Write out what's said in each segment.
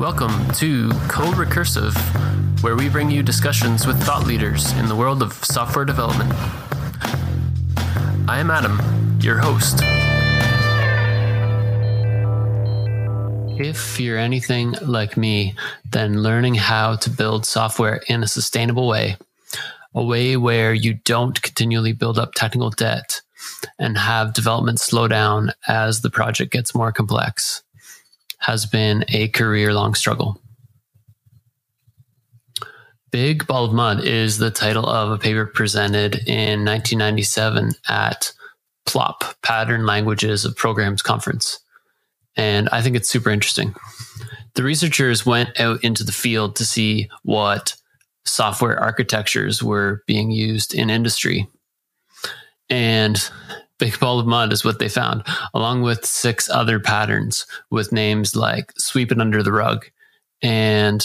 Welcome to CoRecursive, where we bring you discussions with thought leaders in the world of software development. I am Adam, your host. If you're anything like me, then learning how to build software in a sustainable way, a way where you don't continually build up technical debt and have development slow down as the project gets more complex, has been a career long struggle. Big Ball of Mud is the title of a paper presented in 1997 at PLOP, Pattern Languages of Programs Conference and I think it's super interesting. The researchers went out into the field to see what software architectures were being used in industry. And Big Ball of Mud is what they found, along with six other patterns with names like Sweep It Under the Rug and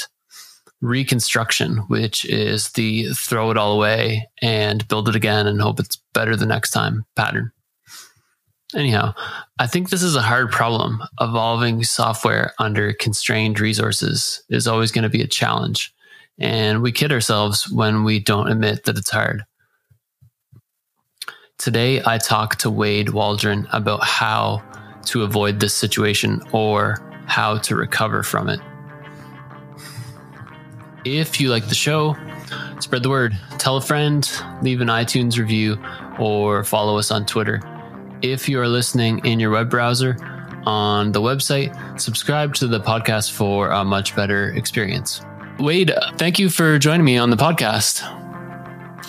Reconstruction, which is the throw it all away and build it again and hope it's better the next time pattern. Anyhow, I think this is a hard problem. Evolving software under constrained resources is always going to be a challenge. And we kid ourselves when we don't admit that it's hard. Today, I talk to Wade Waldron about how to avoid this situation or how to recover from it. If you like the show, spread the word, tell a friend, leave an iTunes review, or follow us on Twitter if you are listening in your web browser on the website, subscribe to the podcast for a much better experience. Wade, thank you for joining me on the podcast.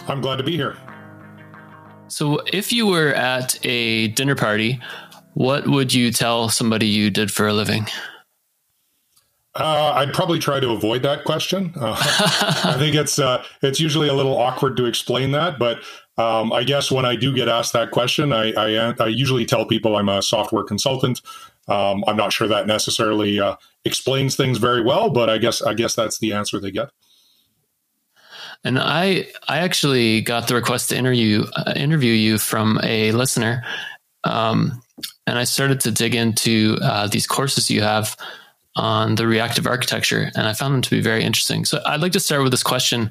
I'm glad to be here. So, if you were at a dinner party, what would you tell somebody you did for a living? Uh, I'd probably try to avoid that question. Uh, I think it's uh, it's usually a little awkward to explain that, but um, I guess when I do get asked that question, I, I, I usually tell people I'm a software consultant. Um, I'm not sure that necessarily uh, explains things very well, but I guess I guess that's the answer they get. And I I actually got the request to interview uh, interview you from a listener, um, and I started to dig into uh, these courses you have on the reactive architecture, and I found them to be very interesting. So I'd like to start with this question: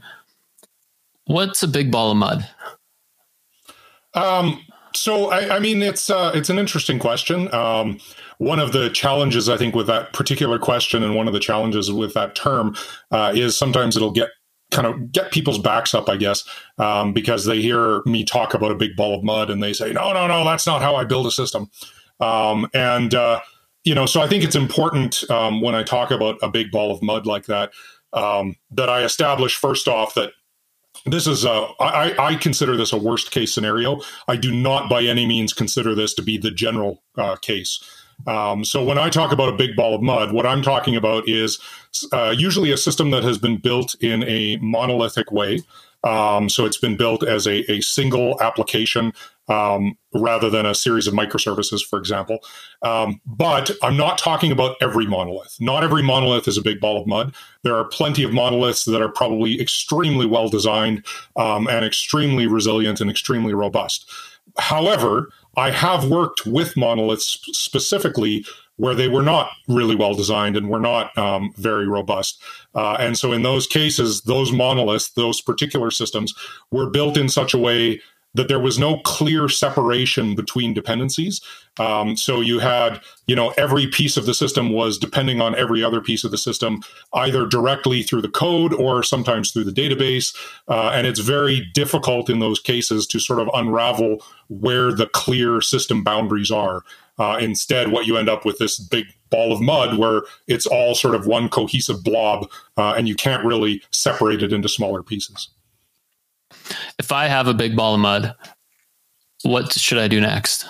What's a big ball of mud? Um, so I, I, mean, it's uh, it's an interesting question. Um, one of the challenges I think with that particular question, and one of the challenges with that term, uh, is sometimes it'll get kind of get people's backs up, I guess, um, because they hear me talk about a big ball of mud, and they say, "No, no, no, that's not how I build a system." Um, and uh, you know, so I think it's important um, when I talk about a big ball of mud like that um, that I establish first off that this is a, I, I consider this a worst case scenario. I do not by any means consider this to be the general uh, case. Um, so when I talk about a big ball of mud, what I'm talking about is uh, usually a system that has been built in a monolithic way. Um, so it's been built as a, a single application um, rather than a series of microservices, for example. Um, but I'm not talking about every monolith. Not every monolith is a big ball of mud. There are plenty of monoliths that are probably extremely well designed um, and extremely resilient and extremely robust. However, I have worked with monoliths specifically where they were not really well designed and were not um, very robust. Uh, and so, in those cases, those monoliths, those particular systems, were built in such a way that there was no clear separation between dependencies. Um, so you had, you know, every piece of the system was depending on every other piece of the system, either directly through the code or sometimes through the database. Uh, and it's very difficult in those cases to sort of unravel where the clear system boundaries are. Uh, instead, what you end up with this big ball of mud where it's all sort of one cohesive blob, uh, and you can't really separate it into smaller pieces if I have a big ball of mud, what should I do next?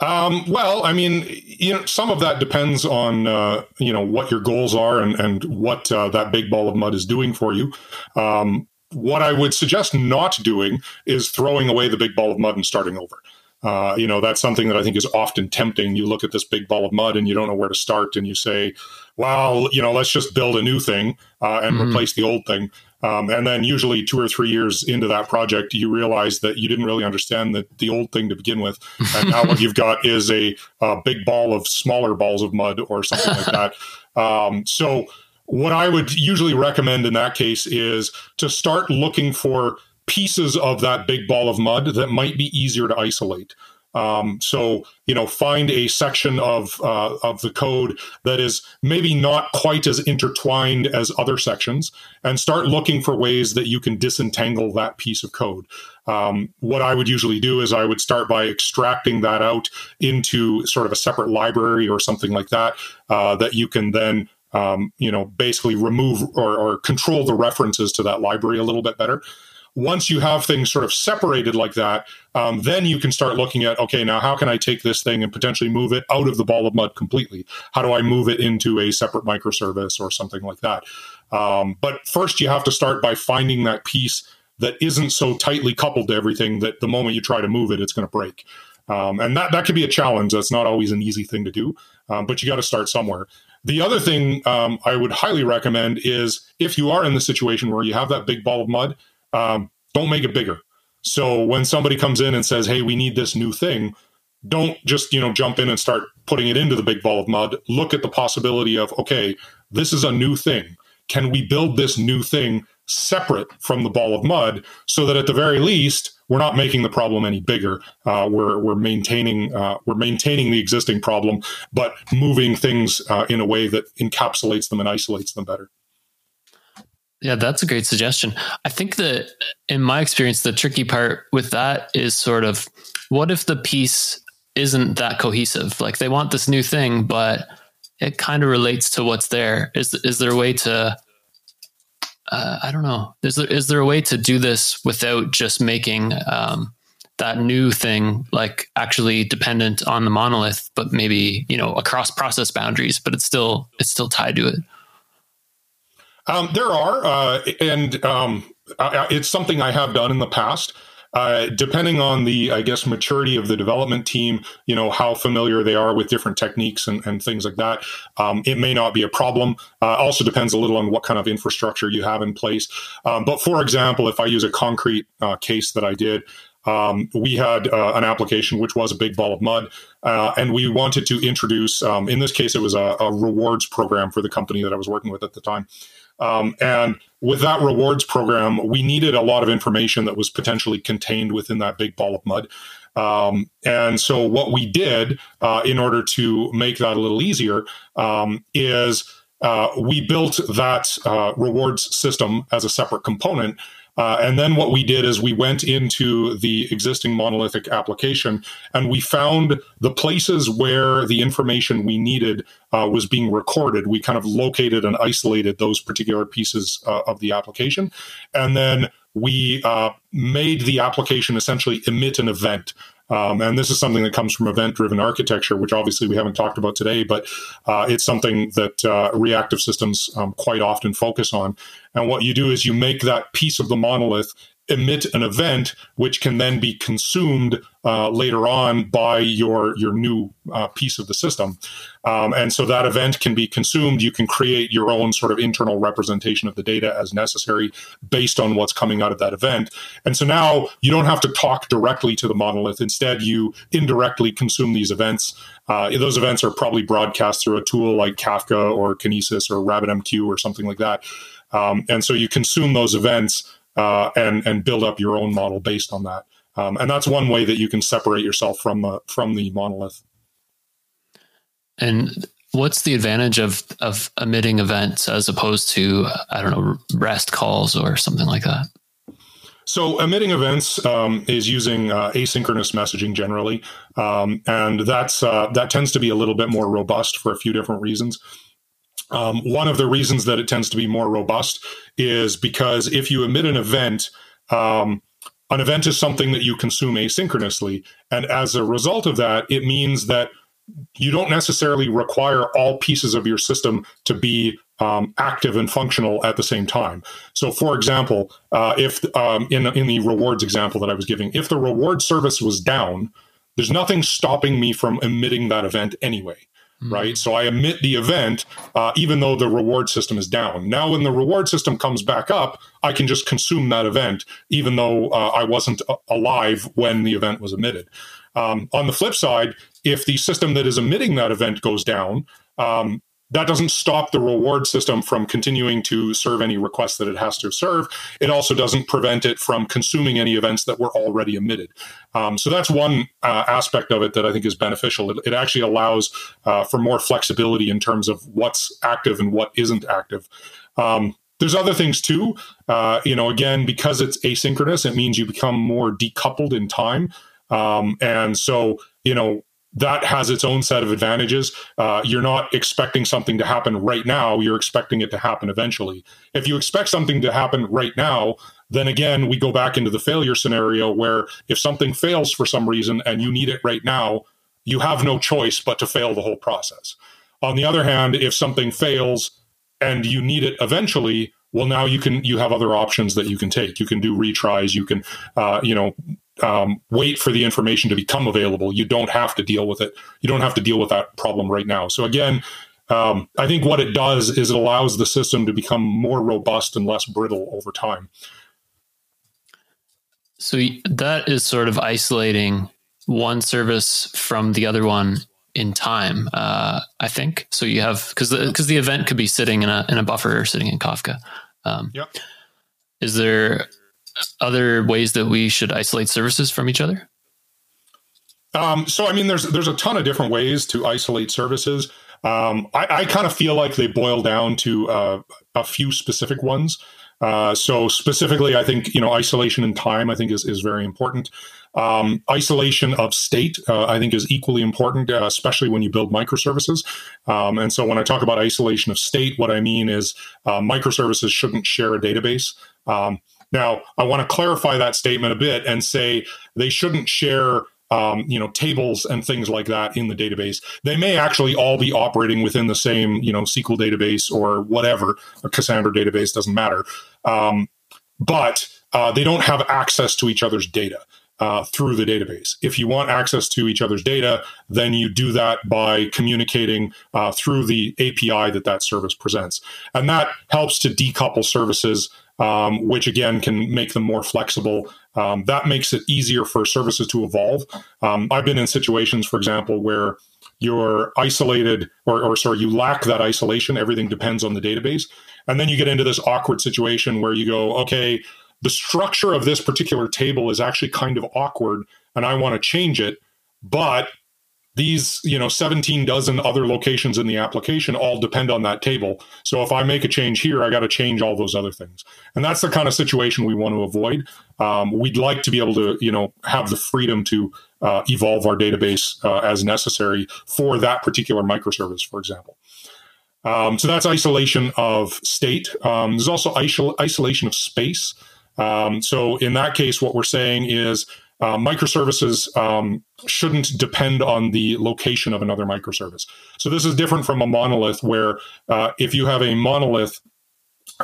Um, well, I mean, you know, some of that depends on uh, you know what your goals are and and what uh, that big ball of mud is doing for you. Um, what I would suggest not doing is throwing away the big ball of mud and starting over. Uh, you know, that's something that I think is often tempting. You look at this big ball of mud and you don't know where to start, and you say, well, you know, let's just build a new thing uh, and mm-hmm. replace the old thing. Um, and then usually two or three years into that project, you realize that you didn't really understand the, the old thing to begin with. And now what you've got is a, a, big ball of smaller balls of mud or something like that. Um, so what I would usually recommend in that case is to start looking for pieces of that big ball of mud that might be easier to isolate. Um, so you know, find a section of uh, of the code that is maybe not quite as intertwined as other sections, and start looking for ways that you can disentangle that piece of code. Um, what I would usually do is I would start by extracting that out into sort of a separate library or something like that uh, that you can then um, you know basically remove or, or control the references to that library a little bit better once you have things sort of separated like that, um, then you can start looking at okay, now how can I take this thing and potentially move it out of the ball of mud completely? How do I move it into a separate microservice or something like that? Um, but first, you have to start by finding that piece that isn't so tightly coupled to everything that the moment you try to move it, it's going to break. Um, and that that could be a challenge. That's not always an easy thing to do, um, but you got to start somewhere. The other thing um, I would highly recommend is if you are in the situation where you have that big ball of mud, um, don't make it bigger. So when somebody comes in and says, "Hey, we need this new thing," don't just you know jump in and start putting it into the big ball of mud. Look at the possibility of, okay, this is a new thing. Can we build this new thing separate from the ball of mud so that at the very least we're not making the problem any bigger. Uh, we're we're maintaining uh, we're maintaining the existing problem, but moving things uh, in a way that encapsulates them and isolates them better. Yeah, that's a great suggestion. I think that in my experience, the tricky part with that is sort of what if the piece isn't that cohesive? Like they want this new thing, but it kind of relates to what's there. Is is there a way to uh, I don't know. Is there is there a way to do this without just making um, that new thing like actually dependent on the monolith, but maybe you know across process boundaries, but it's still it's still tied to it. Um, there are, uh, and um, I, it's something I have done in the past. Uh, depending on the, I guess, maturity of the development team, you know, how familiar they are with different techniques and, and things like that, um, it may not be a problem. Uh, also depends a little on what kind of infrastructure you have in place. Um, but for example, if I use a concrete uh, case that I did, um, we had uh, an application which was a big ball of mud, uh, and we wanted to introduce. Um, in this case, it was a, a, rewards program for the company that I was working with at the time. Um, and with that rewards program, we needed a lot of information that was potentially contained within that big ball of mud. Um, and so, what we did uh, in order to make that a little easier um, is uh, we built that uh, rewards system as a separate component uh, and then what we did is we went into the existing monolithic application and we found the places where the information we needed uh, was being recorded. We kind of located and isolated those particular pieces uh, of the application. And then we uh, made the application essentially emit an event. Um, and this is something that comes from event driven architecture, which obviously we haven't talked about today, but uh, it's something that uh, reactive systems um, quite often focus on. And what you do is you make that piece of the monolith emit an event which can then be consumed uh, later on by your your new uh, piece of the system. Um, and so that event can be consumed. You can create your own sort of internal representation of the data as necessary based on what's coming out of that event. And so now you don't have to talk directly to the monolith. Instead you indirectly consume these events. Uh, those events are probably broadcast through a tool like kafka or kinesis or rabbitmq or something like that. Um, and so you consume those events uh, and and build up your own model based on that. Um, and that's one way that you can separate yourself from the from the monolith. And what's the advantage of of emitting events as opposed to I don't know REST calls or something like that? So emitting events um, is using uh, asynchronous messaging generally, um, and that's uh, that tends to be a little bit more robust for a few different reasons. Um, one of the reasons that it tends to be more robust is because if you emit an event, um, an event is something that you consume asynchronously. And as a result of that, it means that you don't necessarily require all pieces of your system to be um, active and functional at the same time. So, for example, uh, if um, in in the rewards example that I was giving, if the reward service was down, there's nothing stopping me from emitting that event anyway mm-hmm. right? So i emit the event uh, even though the reward system is down. Now when the reward system comes back up i can just consume that event even though uh, i wasn't uh, alive when the event was emitted um, on the flip side if the system that is emitting that event goes down um, that doesn't stop the reward system from continuing to serve any requests that it has to serve. It also doesn't prevent it from consuming any events that were already emitted. Um, so that's one uh, aspect of it that I think is beneficial. It, it actually allows uh, for more flexibility in terms of what's active and what isn't active. Um, there's other things too. Uh, you know, again, because it's asynchronous, it means you become more decoupled in time. Um, and so, you know, that has its own set of advantages. Uh, you're not expecting something to happen right now. You're expecting it to happen eventually. If you expect something to happen right now, then again, we go back into the failure scenario where if something fails for some reason and you need it right now, you have no choice but to fail the whole process. On the other hand, if something fails and you need it eventually, well, now you can you have other options that you can take. You can do retries. You can uh, you know um, wait for the information to become available. You don't have to deal with it. You don't have to deal with that problem right now. So again, um, I think what it does is it allows the system to become more robust and less brittle over time. So that is sort of isolating one service from the other one in time. Uh, I think so. You have because because the, the, event could be sitting in a in a buffer or sitting in Kafka. Um, yep. Is there other ways that we should isolate services from each other? Um, so, I mean, there's there's a ton of different ways to isolate services. Um, I, I kind of feel like they boil down to uh, a few specific ones. Uh, so, specifically, I think you know isolation in time. I think is is very important. Um, isolation of state, uh, I think, is equally important, uh, especially when you build microservices. Um, and so, when I talk about isolation of state, what I mean is uh, microservices shouldn't share a database. Um, now, I want to clarify that statement a bit and say they shouldn't share um, you know tables and things like that in the database they may actually all be operating within the same you know sql database or whatever a cassandra database doesn't matter um, but uh, they don't have access to each other's data uh, through the database. If you want access to each other's data, then you do that by communicating uh, through the API that that service presents. And that helps to decouple services um, which again can make them more flexible. Um, that makes it easier for services to evolve. Um, I've been in situations, for example, where you're isolated or, or sorry, you lack that isolation. Everything depends on the database. And then you get into this awkward situation where you go, okay, the structure of this particular table is actually kind of awkward and I want to change it, but these you know 17 dozen other locations in the application all depend on that table. So if i make a change here i got to change all those other things. And that's the kind of situation we want to avoid. Um, we'd like to be able to you know have the freedom to uh, evolve our database uh, as necessary for that particular microservice for example. Um, so that's isolation of state. Um, there's also isol- isolation of space. Um, so in that case what we're saying is uh, microservices um, shouldn't depend on the location of another microservice. So this is different from a monolith, where uh, if you have a monolith,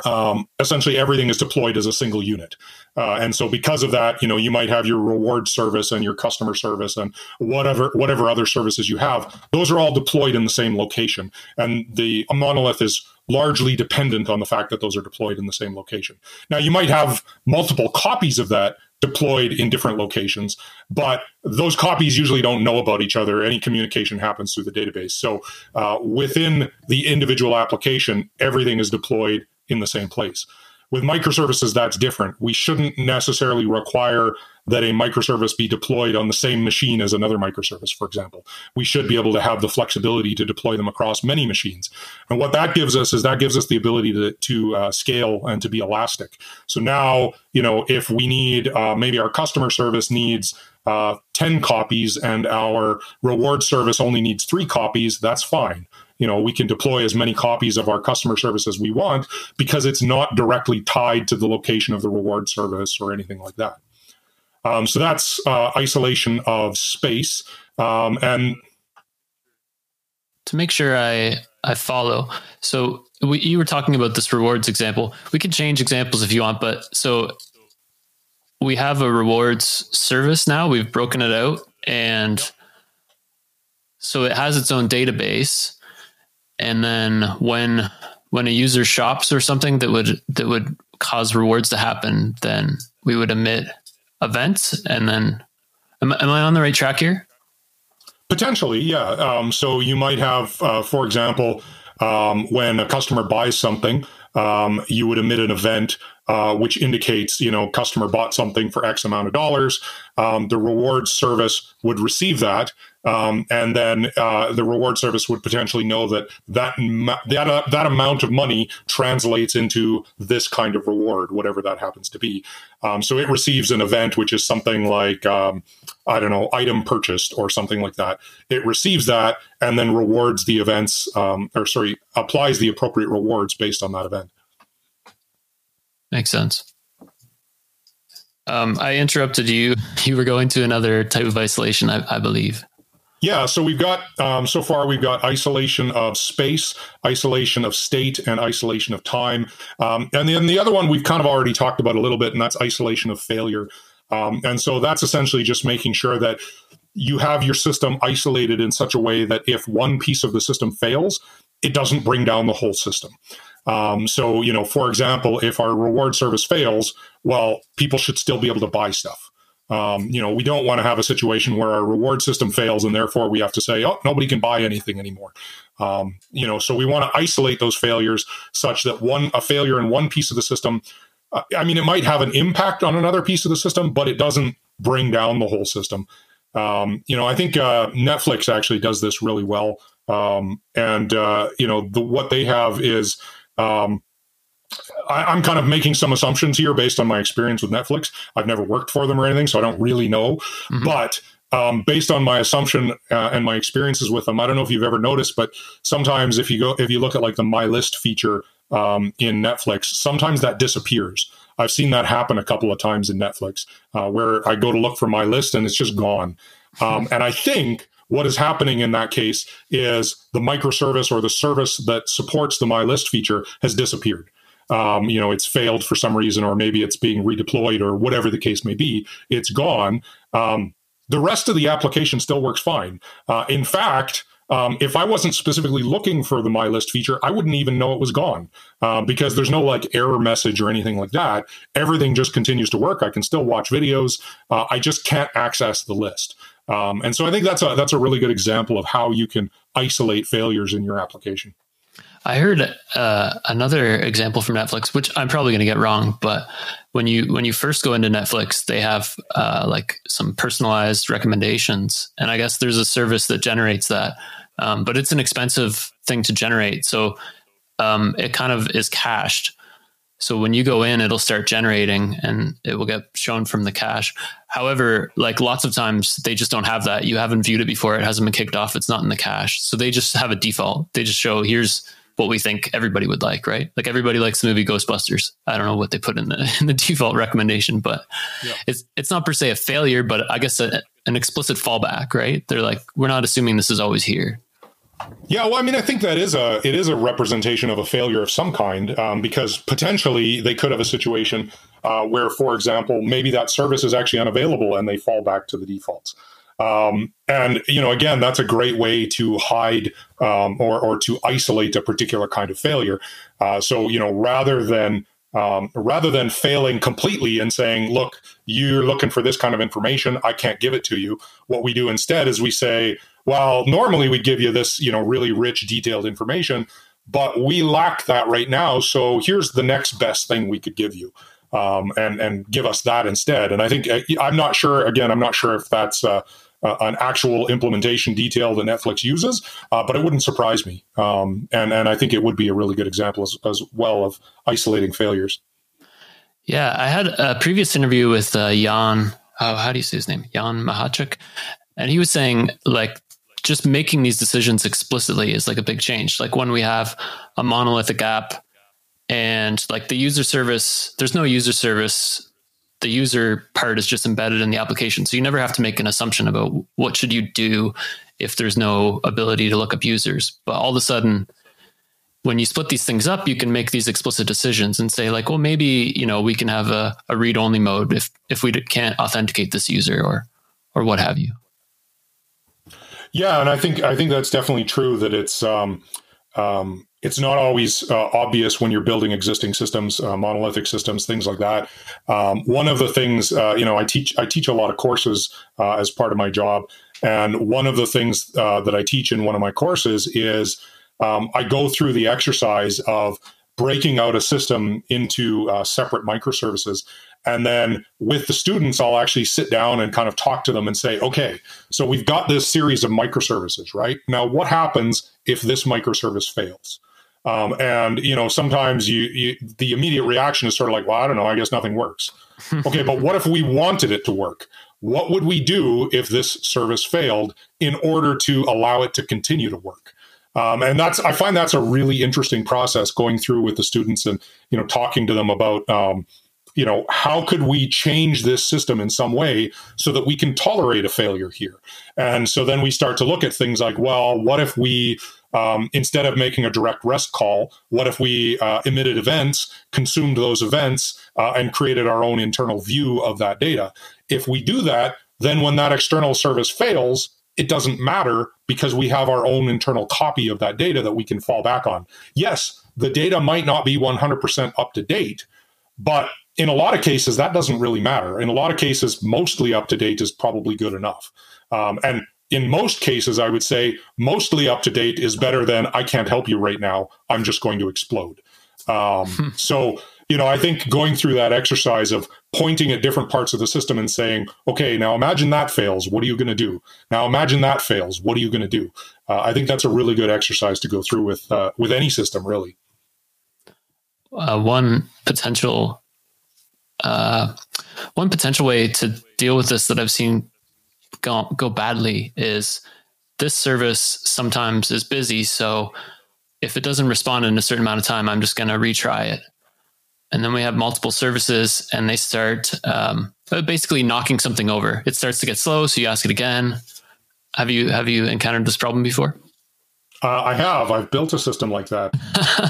um, essentially everything is deployed as a single unit. Uh, and so because of that, you know, you might have your reward service and your customer service and whatever whatever other services you have. Those are all deployed in the same location, and the monolith is largely dependent on the fact that those are deployed in the same location. Now, you might have multiple copies of that deployed in different locations, but those copies usually don't know about each other. Any communication happens through the database. So uh, within the individual application, everything is deployed in the same place. With microservices, that's different. We shouldn't necessarily require that a microservice be deployed on the same machine as another microservice, for example. We should be able to have the flexibility to deploy them across many machines. And what that gives us is that gives us the ability to, to uh, scale and to be elastic. So now, you know, if we need, uh, maybe our customer service needs uh, 10 copies and our reward service only needs three copies, that's fine you know we can deploy as many copies of our customer service as we want because it's not directly tied to the location of the reward service or anything like that. Um, so that's uh, isolation of space. Um, and to make sure i i follow so we, you were talking about this rewards example. We can change examples if you want but so we have a rewards service now. We've broken it out and so it has its own database. And then when when a user shops or something that would that would cause rewards to happen, then we would emit events. And then, am, am I on the right track here? Potentially, yeah. Um, so you might have, uh, for example, um, when a customer buys something, um, you would emit an event uh, which indicates, you know, customer bought something for X amount of dollars. Um, the reward service would receive that, um, and then uh, the reward service would potentially know that that that uh, that amount of money translates into this kind of reward, whatever that happens to be. Um, so it receives an event which is something like um, I don't know, item purchased or something like that. It receives that and then rewards the events, um, or sorry, applies the appropriate rewards based on that event. Makes sense. Um, I interrupted you. You were going to another type of isolation, I, I believe. Yeah, so we've got um, so far we've got isolation of space, isolation of state, and isolation of time. Um, and then the other one we've kind of already talked about a little bit, and that's isolation of failure. Um, and so that's essentially just making sure that you have your system isolated in such a way that if one piece of the system fails, it doesn't bring down the whole system. Um, so, you know, for example, if our reward service fails, well, people should still be able to buy stuff. Um, you know, we don't want to have a situation where our reward system fails and therefore we have to say, oh, nobody can buy anything anymore. Um, you know, so we want to isolate those failures such that one a failure in one piece of the system. Uh, I mean, it might have an impact on another piece of the system, but it doesn't bring down the whole system. Um, you know, I think uh, Netflix actually does this really well. Um, and uh, you know, the, what they have is um, I, am kind of making some assumptions here based on my experience with Netflix. I've never worked for them or anything, so I don't really know. Mm-hmm. But um, based on my assumption uh, and my experiences with them, I don't know if you've ever noticed, but sometimes if you go if you look at like the My List feature um, in Netflix, sometimes that disappears. I've seen that happen a couple of times in Netflix, uh, where I go to look for my list and it's just gone. Um, and I think what is happening in that case is the microservice or the service that supports the My List feature has disappeared um, you know, it's failed for some reason, or maybe it's being redeployed, or whatever the case may be. It's gone. Um, the rest of the application still works fine. Uh, in fact, um, if I wasn't specifically looking for the My List feature, I wouldn't even know it was gone uh, because there's no like error message or anything like that. Everything just continues to work. I can still watch videos. Uh, I just can't access the list. Um, and so I think that's a that's a really good example of how you can isolate failures in your application. I heard uh, another example from Netflix, which I'm probably going to get wrong, but when you when you first go into Netflix, they have uh, like some personalized recommendations, and I guess there's a service that generates that, um, but it's an expensive thing to generate, so um, it kind of is cached. So when you go in, it'll start generating, and it will get shown from the cache. However, like lots of times, they just don't have that. You haven't viewed it before; it hasn't been kicked off. It's not in the cache, so they just have a default. They just show here's what we think everybody would like, right? Like everybody likes the movie Ghostbusters. I don't know what they put in the in the default recommendation, but yeah. it's it's not per se a failure, but I guess a, an explicit fallback, right? They're like, we're not assuming this is always here. Yeah, well, I mean, I think that is a it is a representation of a failure of some kind um, because potentially they could have a situation uh, where, for example, maybe that service is actually unavailable and they fall back to the defaults. Um, and you know, again, that's a great way to hide um, or or to isolate a particular kind of failure. Uh, so you know, rather than um, rather than failing completely and saying, "Look, you're looking for this kind of information, I can't give it to you," what we do instead is we say, "Well, normally we give you this, you know, really rich, detailed information." But we lack that right now. So here's the next best thing we could give you. Um, and and give us that instead. And I think uh, I'm not sure. Again, I'm not sure if that's uh, uh, an actual implementation detail that Netflix uses, uh, but it wouldn't surprise me. Um, and and I think it would be a really good example as, as well of isolating failures. Yeah, I had a previous interview with uh, Jan. Oh, how do you say his name? Jan Machacek, and he was saying like just making these decisions explicitly is like a big change. Like when we have a monolithic app and like the user service, there's no user service the user part is just embedded in the application. So you never have to make an assumption about what should you do if there's no ability to look up users. But all of a sudden, when you split these things up, you can make these explicit decisions and say like, well, maybe, you know, we can have a, a read only mode if, if we can't authenticate this user or, or what have you. Yeah, and I think I think that's definitely true. That it's um, um, it's not always uh, obvious when you're building existing systems, uh, monolithic systems, things like that. Um, one of the things, uh, you know, I teach I teach a lot of courses uh, as part of my job, and one of the things uh, that I teach in one of my courses is um, I go through the exercise of breaking out a system into uh, separate microservices. And then with the students, I'll actually sit down and kind of talk to them and say, okay, so we've got this series of microservices, right? Now, what happens if this microservice fails? Um, and you know, sometimes you, you the immediate reaction is sort of like, well, I don't know, I guess nothing works. okay, but what if we wanted it to work? What would we do if this service failed in order to allow it to continue to work? Um, and that's I find that's a really interesting process going through with the students and you know talking to them about um, you know how could we change this system in some way so that we can tolerate a failure here and so then we start to look at things like well what if we um, instead of making a direct rest call what if we uh, emitted events consumed those events uh, and created our own internal view of that data if we do that then when that external service fails it doesn't matter because we have our own internal copy of that data that we can fall back on. Yes, the data might not be 100% up to date, but in a lot of cases, that doesn't really matter. In a lot of cases, mostly up to date is probably good enough. Um, and in most cases, I would say mostly up to date is better than I can't help you right now. I'm just going to explode. Um, hmm. so you know, I think going through that exercise of pointing at different parts of the system and saying, okay, now imagine that fails. What are you going to do? Now imagine that fails. What are you going to do? Uh, I think that's a really good exercise to go through with uh, with any system, really. Uh, one potential uh, one potential way to deal with this that I've seen go, go badly is this service sometimes is busy, so if it doesn't respond in a certain amount of time, I'm just going to retry it. And then we have multiple services and they start um, basically knocking something over. It starts to get slow so you ask it again. Have you have you encountered this problem before uh, I have. I've built a system like that.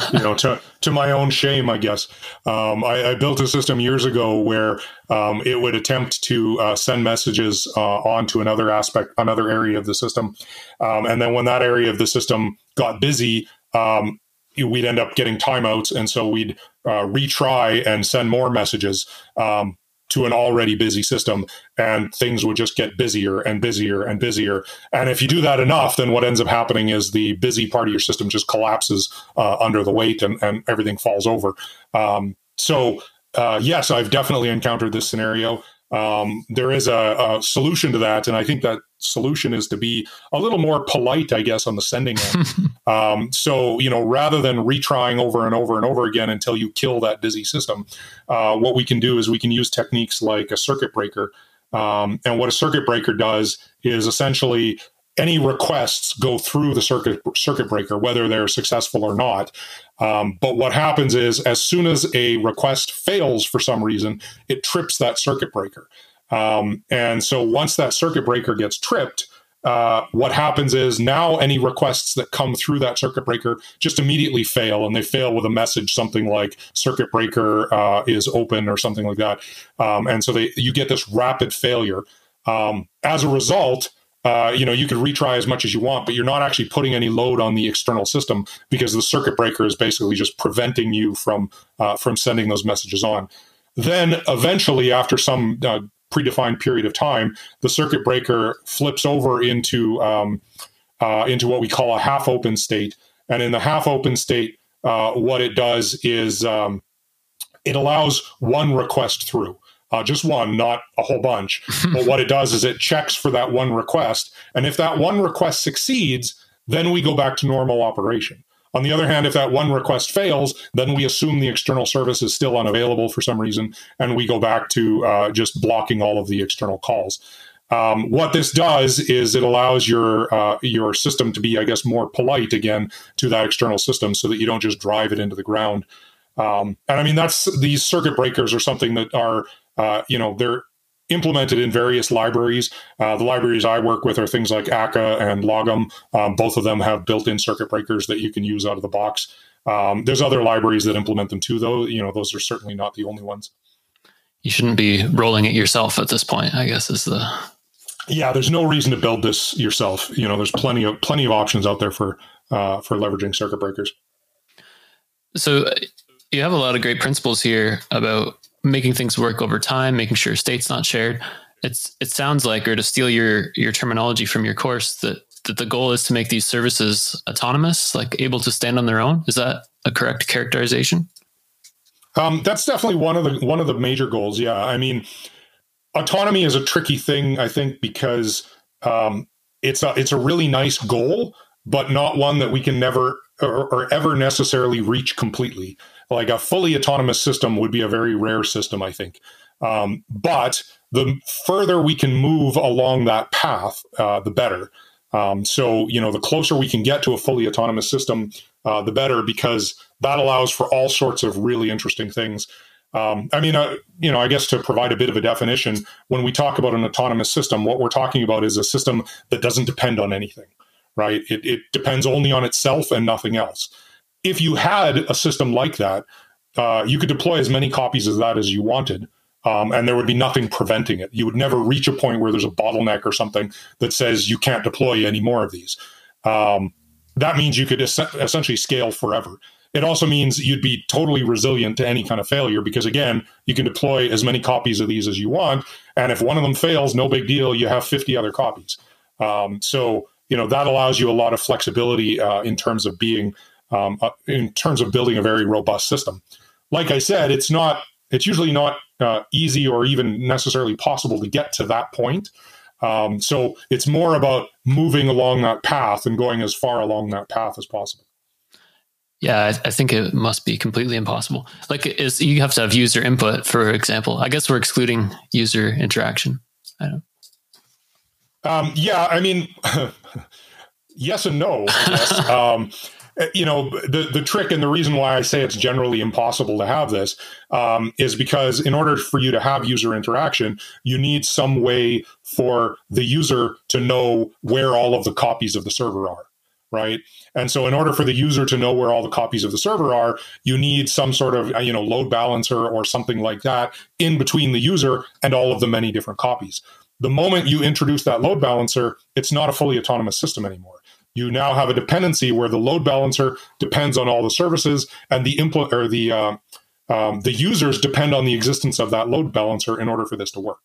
you know, to to my own shame, I guess. Um, I, I, built a system years ago where um, it would attempt to uh, send messages uh, onto another aspect, another area of the system, um, and then when that area of the system got busy, um, we'd end up getting timeouts, and so we'd uh, retry and send more messages um, to an already busy system, and things would just get busier and busier and busier. And if you do that enough, then what ends up happening is the busy part of your system just collapses uh, under the weight, and, and everything falls over. Um, so uh, yes, I've definitely encountered this scenario um, there is a, a, solution to that, and I think that solution is to be a little more polite, I guess, on the sending end. um, so you know, rather than retrying over and over and over again until you kill that busy system, uh, what we can do is we can use techniques like a circuit breaker. Um, and what a circuit breaker does is essentially any requests go through the circuit circuit breaker, whether they're successful or not. Um, but what happens is, as soon as a request fails for some reason, it trips that circuit breaker. Um, and so once that circuit breaker gets tripped, uh, what happens is now any requests that come through that circuit breaker just immediately fail, and they fail with a message something like "circuit breaker uh, is open" or something like that. Um, and so they you get this rapid failure. Um, as a result, uh, you know, you could retry as much as you want, but you're not actually putting any load on the external system because the circuit breaker is basically just preventing you from uh, from sending those messages on. Then eventually, after some uh, predefined period of time, the circuit breaker flips over into um, uh, into what we call a half open state, and in the half open state, uh, what it does is um, it allows one request through uh, just one, not a whole bunch. but what it does is it checks for that one request. And if that one request succeeds, then we go back to normal operation. On the other hand, if that one request fails, then we assume the external service is still unavailable for some reason, and we go back to uh, just blocking all of the external calls. Um, what this does is it allows your uh, your system to be, I guess, more polite again to that external system, so that you don't just drive it into the ground. Um, and I mean, that's these circuit breakers are something that are uh, you know, they're implemented in various libraries. Uh, the libraries I work with are things like akka and Lagom. Um, both of them have built-in circuit breakers that you can use out of the box. Um, there's other libraries that implement them too, though. You know, those are certainly not the only ones. You shouldn't be rolling it yourself at this point. I guess is the yeah, there's no reason to build this yourself. You know, there's plenty of plenty of options out there for uh, for leveraging circuit breakers. So uh, you have a lot of great principles here about making things work over time, making sure state's not shared. It's it sounds like, or to steal your your terminology from your course, that that the goal is to make these services autonomous, like able to stand on their own. Is that a correct characterization? Um, that's definitely one of the one of the major goals. Yeah, I mean, autonomy is a tricky thing, I think, because um, it's a it's a really nice goal, but not one that we can never or, or, ever necessarily reach completely. Like a fully autonomous system would be a very rare system, I think. Um, but the further we can move along that path, uh, the better. Um, so, you know, the closer we can get to a fully autonomous system, uh, the better, because that allows for all sorts of really interesting things. Um, I mean, uh, you know, I guess to provide a bit of a definition, when we talk about an autonomous system, what we're talking about is a system that doesn't depend on anything, right? It, it depends only on itself and nothing else. If you had a system like that, uh, you could deploy as many copies of that as you wanted. Um, and there would be nothing preventing it. You would never reach a point where there's a bottleneck or something that says you can't deploy any more of these. Um, that means you could es- essentially scale forever. It also means you'd be totally resilient to any kind of failure because, again, you can deploy as many copies of these as you want. And if one of them fails, no big deal. You have 50 other copies. Um, so, you know, that allows you a lot of flexibility uh, in terms of being, um, uh, in terms of building a very robust system. Like I said, it's not, it's usually not uh, easy or even necessarily possible to get to that point. Um, so it's more about moving along that path and going as far along that path as possible. Yeah, I, I, think it must be completely impossible. Like, is you have to have user input, for example. I guess we're excluding user interaction. I don't. Um, yeah, I mean, yes and no. um, you know, the the trick and the reason why I say it's generally impossible to have this um, is because in order for you to have user interaction, you need some way for the user to know where all of the copies of the server are right? And so in order for the user to know where all the copies of the server are, you need some sort of uh, you know load balancer or something like that in between the user and all of the many different copies. The moment you introduce that load balancer, it's not a fully autonomous system anymore. You now have a dependency where the load balancer depends on all the services, and the impl- or the uh, um, the users depend on the existence of that load balancer in order for this to work.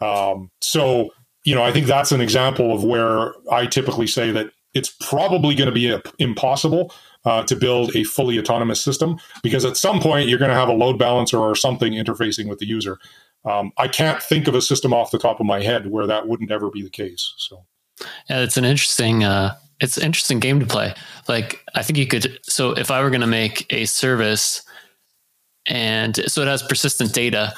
Um, so, you know, I think that's an example of where I typically say that it's probably going to be impossible uh, to build a fully autonomous system because at some point you're going to have a load balancer or something interfacing with the user. Um, I can't think of a system off the top of my head where that wouldn't ever be the case. So, yeah, it's an interesting, uh, it's an interesting game to play. Like, I think you could. So, if I were going to make a service, and so it has persistent data,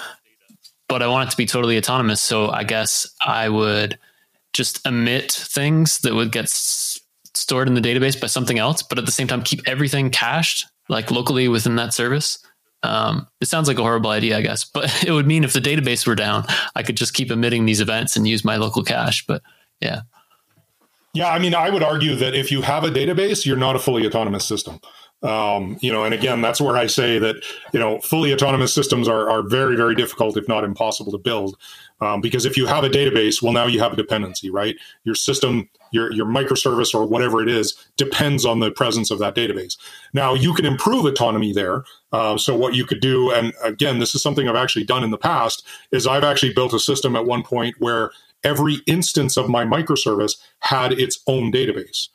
but I want it to be totally autonomous. So, I guess I would just emit things that would get stored in the database by something else, but at the same time keep everything cached like locally within that service. Um, it sounds like a horrible idea, I guess, but it would mean if the database were down, I could just keep emitting these events and use my local cache. But yeah. Yeah, I mean, I would argue that if you have a database, you're not a fully autonomous system. Um, you know, and again, that's where I say that you know fully autonomous systems are are very very difficult, if not impossible, to build. Um, because if you have a database, well, now you have a dependency, right? Your system, your your microservice or whatever it is, depends on the presence of that database. Now you can improve autonomy there. Uh, so what you could do, and again, this is something I've actually done in the past, is I've actually built a system at one point where every instance of my microservice had its own database.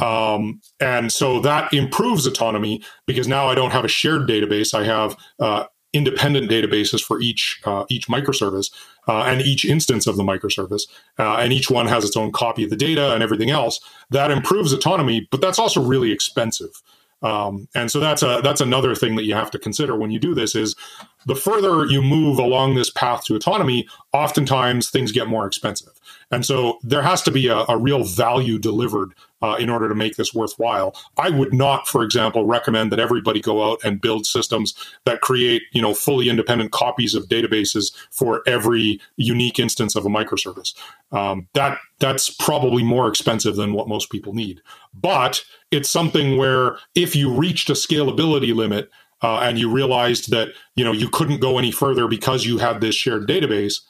Um, and so that improves autonomy because now I don't have a shared database. I have uh, independent databases for each uh, each microservice uh, and each instance of the microservice, uh, and each one has its own copy of the data and everything else. That improves autonomy, but that's also really expensive. Um, and so that's a that's another thing that you have to consider when you do this is the further you move along this path to autonomy, oftentimes things get more expensive. And so there has to be a, a real value delivered uh, in order to make this worthwhile. I would not, for example, recommend that everybody go out and build systems that create, you know, fully independent copies of databases for every unique instance of a microservice. Um, that that's probably more expensive than what most people need. But it's something where if you reached a scalability limit uh, and you realized that you know you couldn't go any further because you had this shared database,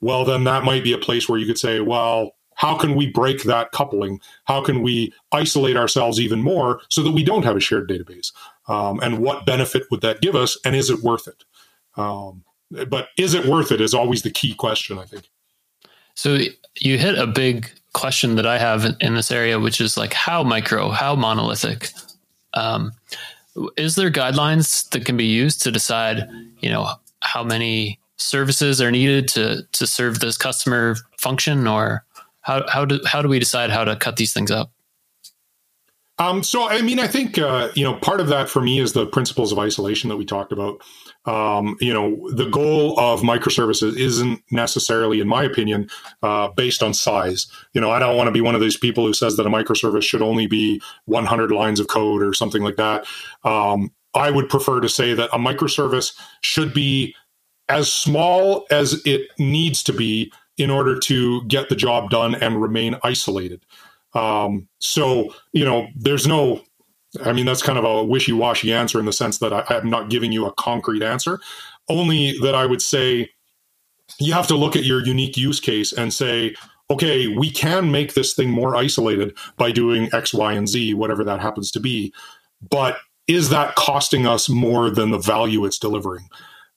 well, then that might be a place where you could say, well, how can we break that coupling? How can we isolate ourselves even more so that we don't have a shared database? Um, and what benefit would that give us? And is it worth it? Um, but is it worth it is always the key question, I think. So you hit a big question that I have in, this area, which is like how micro, how monolithic. Um, is there guidelines that can be used to decide, you know, how many services are needed to to serve this customer function, or how how do how do we decide how to cut these things up? Um, so, I mean, I think uh, you know part of that for me is the principles of isolation that we talked about. Um, you know, the goal of microservices isn't necessarily, in my opinion, uh, based on size. You know, I don't want to be one of these people who says that a microservice should only be 100 lines of code or something like that. Um, I would prefer to say that a microservice should be as small as it needs to be in order to get the job done and remain isolated. Um, so, you know, there's no, I mean, that's kind of a wishy washy answer in the sense that I, I'm not giving you a concrete answer, only that I would say you have to look at your unique use case and say, okay, we can make this thing more isolated by doing X, Y, and Z, whatever that happens to be. But is that costing us more than the value it's delivering?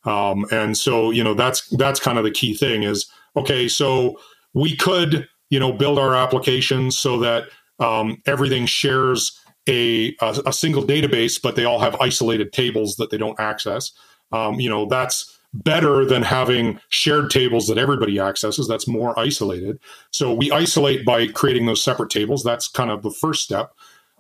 Um, and so, you know, that's that's kind of the key thing is okay. So we could you know, build our applications so that um, everything shares a, a, a single database, but they all have isolated tables that they don't access. Um, you know, that's better than having shared tables that everybody accesses. That's more isolated. So we isolate by creating those separate tables. That's kind of the first step.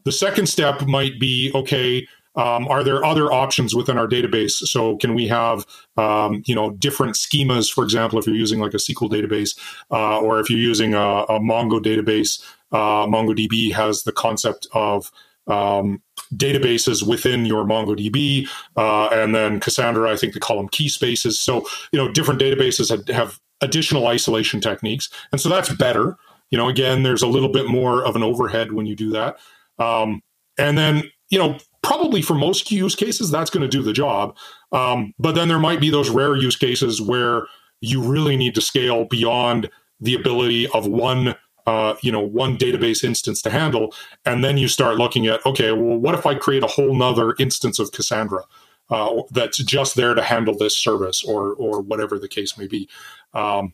The second step might be okay, um, are there other options within our database? So can we have um, you know different schemas? For example, if you're using like a SQL database, uh, or if you're using a, a Mongo database, uh, MongoDB has the concept of um, databases within your MongoDB, uh, and then Cassandra, I think they call them key spaces. So you know different databases have, have additional isolation techniques, and so that's better. You know, again, there's a little bit more of an overhead when you do that. Um, and then you know probably for most use cases that's going to do the job um, but then there might be those rare use cases where you really need to scale beyond the ability of one uh, you know one database instance to handle and then you start looking at okay well what if i create a whole nother instance of cassandra uh, that's just there to handle this service or or whatever the case may be um,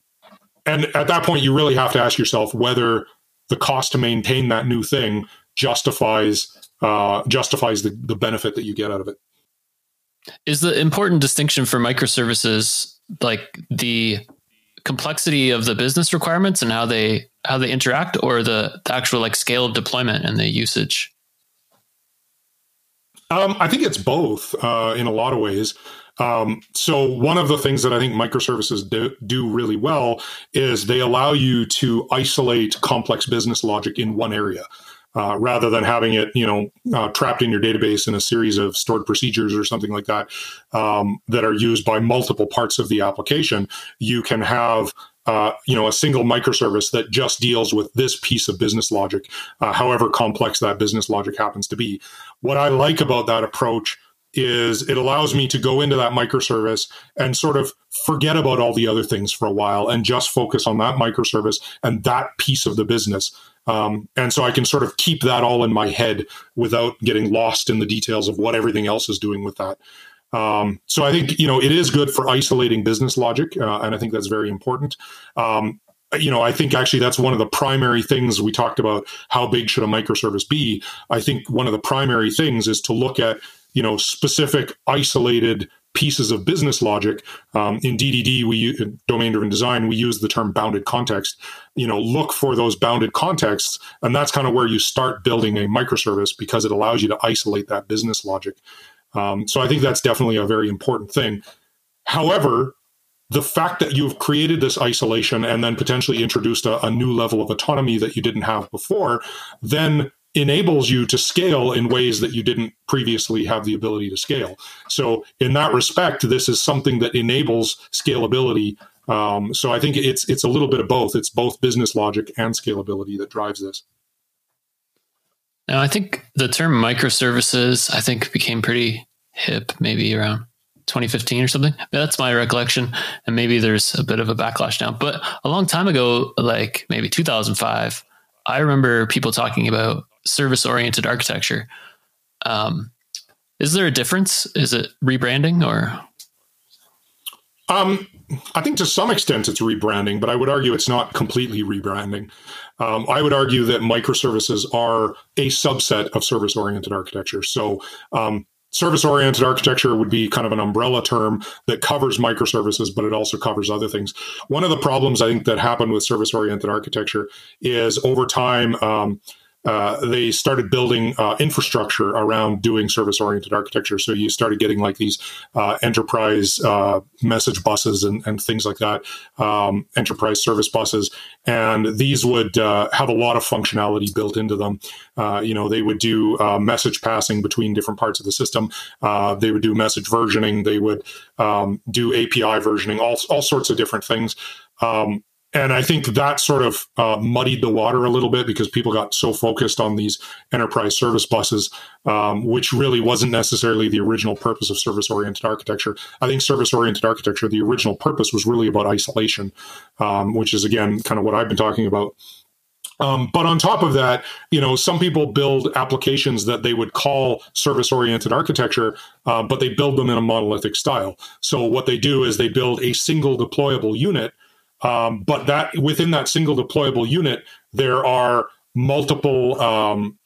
and at that point you really have to ask yourself whether the cost to maintain that new thing justifies uh, justifies the, the benefit that you get out of it. Is the important distinction for microservices like the complexity of the business requirements and how they how they interact, or the, the actual like scale of deployment and the usage? Um, I think it's both uh, in a lot of ways. Um, so one of the things that I think microservices do, do, really well is they allow you to isolate complex business logic in one area uh, rather than having it, you know, uh, trapped in your database in a series of stored procedures or something like that um, that are used by multiple parts of the application. You can have uh, you know, a single microservice that just deals with this piece of business logic, uh, however complex that business logic happens to be. What I like about that approach is it allows me to go into that microservice and sort of forget about all the other things for a while and just focus on that microservice and that piece of the business. Um, and so I can sort of keep that all in my head without getting lost in the details of what everything else is doing with that. Um, so I think you know it is good for isolating business logic, uh, and I think that's very important. Um, you know, I think actually that's one of the primary things we talked about. How big should a microservice be? I think one of the primary things is to look at you know specific isolated pieces of business logic. Um, in DDD, we domain driven design, we use the term bounded context. You know, look for those bounded contexts, and that's kind of where you start building a microservice because it allows you to isolate that business logic. Um, so I think that's definitely a very important thing. However, the fact that you've created this isolation and then potentially introduced a, a new level of autonomy that you didn't have before, then enables you to scale in ways that you didn't previously have the ability to scale. So, in that respect, this is something that enables scalability. Um, so, I think it's it's a little bit of both. It's both business logic and scalability that drives this. Now, I think the term microservices I think became pretty hip maybe around 2015 or something. That's my recollection. And maybe there's a bit of a backlash now. But a long time ago, like maybe 2005, I remember people talking about service oriented architecture. Um, is there a difference? Is it rebranding or? Um, I think to some extent it's rebranding, but I would argue it's not completely rebranding. Um, I would argue that microservices are a subset of service oriented architecture. So, um, service oriented architecture would be kind of an umbrella term that covers microservices, but it also covers other things. One of the problems I think that happened with service oriented architecture is over time, um, uh, they started building uh, infrastructure around doing service oriented architecture. So you started getting like these uh, enterprise uh, message buses and, and, things like that, um, enterprise service buses. And these would uh, have a lot of functionality built into them. you know, they would do message passing between different parts of the system. they would do message versioning. They would um, do API versioning, all, all sorts of different things. Um, and I think that sort of uh, muddied the water a little bit because people got so focused on these enterprise service buses, um, which really wasn't necessarily the original purpose of service oriented architecture. I think service oriented architecture, the original purpose was really about isolation, um, which is again kind of what I've been talking about. Um, but on top of that, you know, some people build applications that they would call service oriented architecture, uh, but they build them in a monolithic style. So what they do is they build a single deployable unit um, but that within that single deployable unit, there are multiple um,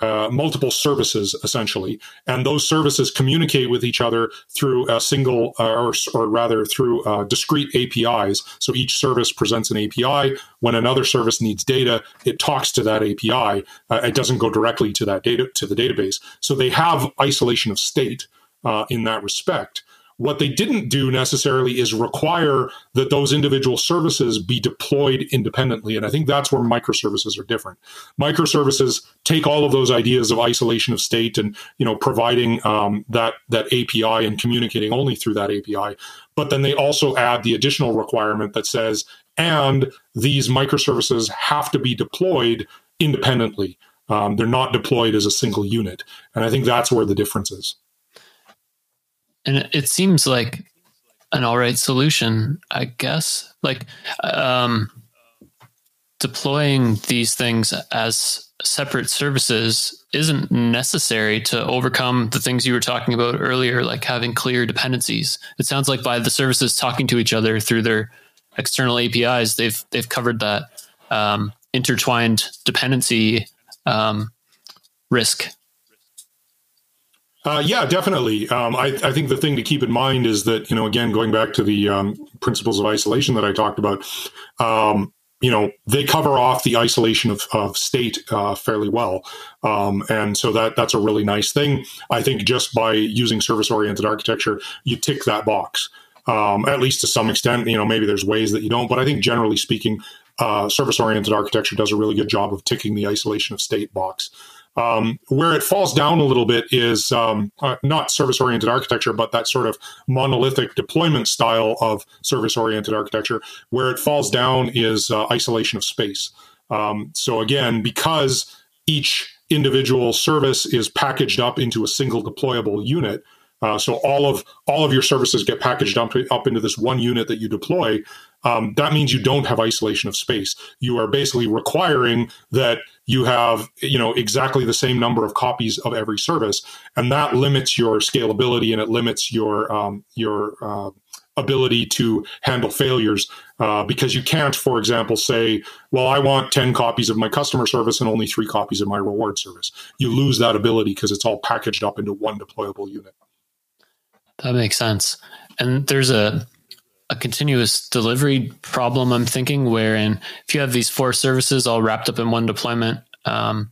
uh, multiple services essentially, and those services communicate with each other through a single, uh, or, or, rather through uh, discrete APIs. So each service presents an API. When another service needs data, it talks to that API. Uh, it doesn't go directly to that data to the database. So they have isolation of state uh, in that respect. What they didn't do necessarily is require that those individual services be deployed independently. And I think that's where microservices are different. Microservices take all of those ideas of isolation of state and you know providing um, that that API and communicating only through that API. But then they also add the additional requirement that says, and these microservices have to be deployed independently. Um, they're not deployed as a single unit. And I think that's where the difference is and it seems like an all right solution, I guess. Like um, deploying these things as separate services isn't necessary to overcome the things you were talking about earlier, like having clear dependencies. It sounds like by the services talking to each other through their external APIs, they've they've covered that um, intertwined dependency um, risk uh, yeah, definitely. Um, I, I, think the thing to keep in mind is that, you know, again, going back to the um, principles of isolation that I talked about, um, you know, they cover off the isolation of, of state uh, fairly well. Um, and so that that's a really nice thing. I think just by using service oriented architecture, you tick that box, um, at least to some extent. You know, maybe there's ways that you don't, but I think generally speaking, uh, service oriented architecture does a really good job of ticking the isolation of state box. Um, where it falls down a little bit is um, uh, not service oriented architecture, but that sort of monolithic deployment style of service oriented architecture. Where it falls down is uh, isolation of space. Um, so, again, because each individual service is packaged up into a single deployable unit, uh, so all of all of your services get packaged up, up into this one unit that you deploy. Um, that means you don't have isolation of space. You are basically requiring that you have you know exactly the same number of copies of every service, and that limits your scalability and it limits your um, your uh, ability to handle failures uh, because you can't, for example, say, well, I want 10 copies of my customer service and only three copies of my reward service. You lose that ability because it's all packaged up into one deployable unit. That makes sense. And there's a a continuous delivery problem. I'm thinking wherein if you have these four services all wrapped up in one deployment, um,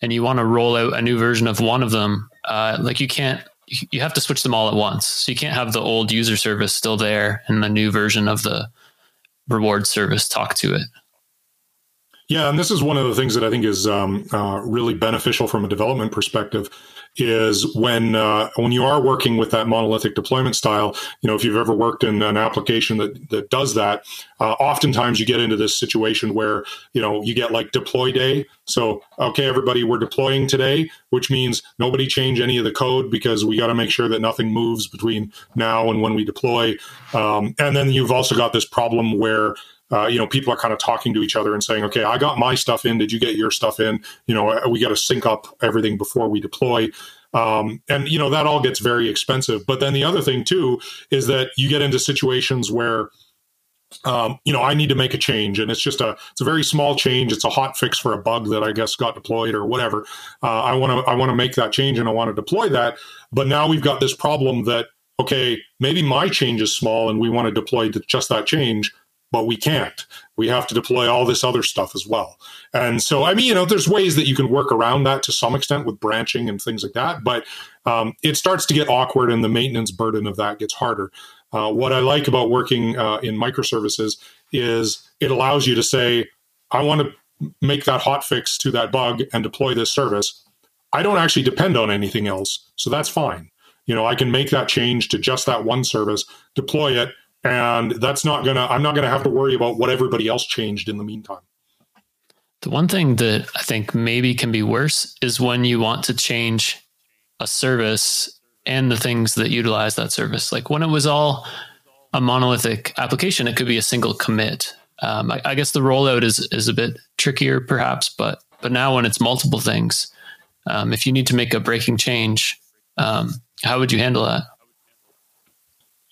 and you want to roll out a new version of one of them, uh, like you can't. You have to switch them all at once. So you can't have the old user service still there and the new version of the reward service talk to it. Yeah, and this is one of the things that I think is um, uh, really beneficial from a development perspective is when uh, when you are working with that monolithic deployment style. You know, if you've ever worked in an application that that does that, uh, oftentimes you get into this situation where you know you get like deploy day. So okay, everybody, we're deploying today, which means nobody change any of the code because we got to make sure that nothing moves between now and when we deploy. Um, and then you've also got this problem where uh, you know, people are kind of talking to each other and saying, okay, I got my stuff in. Did you get your stuff in? You know, uh, we got to sync up everything before we deploy. Um, and, you know, that all gets very expensive. But then the other thing, too, is that you get into situations where, um, you know, I need to make a change, and it's just a it's a very small change. It's a hot fix for a bug that I guess got deployed or whatever. Uh, I want to I want to make that change and I want to deploy that. But now we've got this problem that okay, maybe my change is small and we want to deploy just that change, but we can't. We have to deploy all this other stuff as well. And so, I mean, you know, there's ways that you can work around that to some extent with branching and things like that, but um, it starts to get awkward and the maintenance burden of that gets harder. Uh, what I like about working uh, in microservices is it allows you to say, I want to make that hot fix to that bug and deploy this service. I don't actually depend on anything else, so that's fine. You know, I can make that change to just that one service, deploy it, and that's not gonna i'm not gonna have to worry about what everybody else changed in the meantime. The one thing that i think maybe can be worse is when you want to change a service and the things that utilize that service. Like when it was all a monolithic application it could be a single commit. Um, I, I, guess the rollout is is a bit trickier perhaps but but now when it's multiple things um, if you need to make a breaking change um, how would you handle that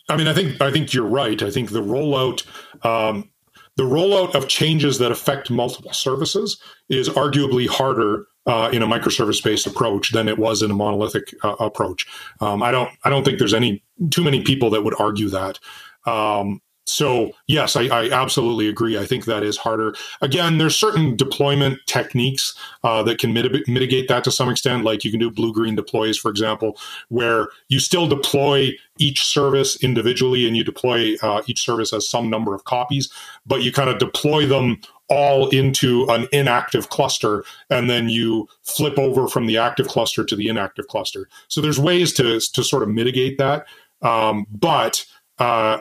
I mean, I think I think you're right. I think the rollout, um, the rollout of changes that affect multiple services is arguably harder uh, in a microservice-based approach than it was in a monolithic uh, approach. Um, I don't I don't think there's any too many people that would argue that. Um, so yes, I, I, absolutely agree. I think that is harder. Again, there's certain deployment techniques uh, that can mit- mitigate that to some extent. Like you can do blue-green deploys, for example, where you still deploy each service individually and you deploy uh, each service as some number of copies, but you kind of deploy them all into an inactive cluster and then you flip over from the active cluster to the inactive cluster. So there's ways to to sort of mitigate that, um, but uh,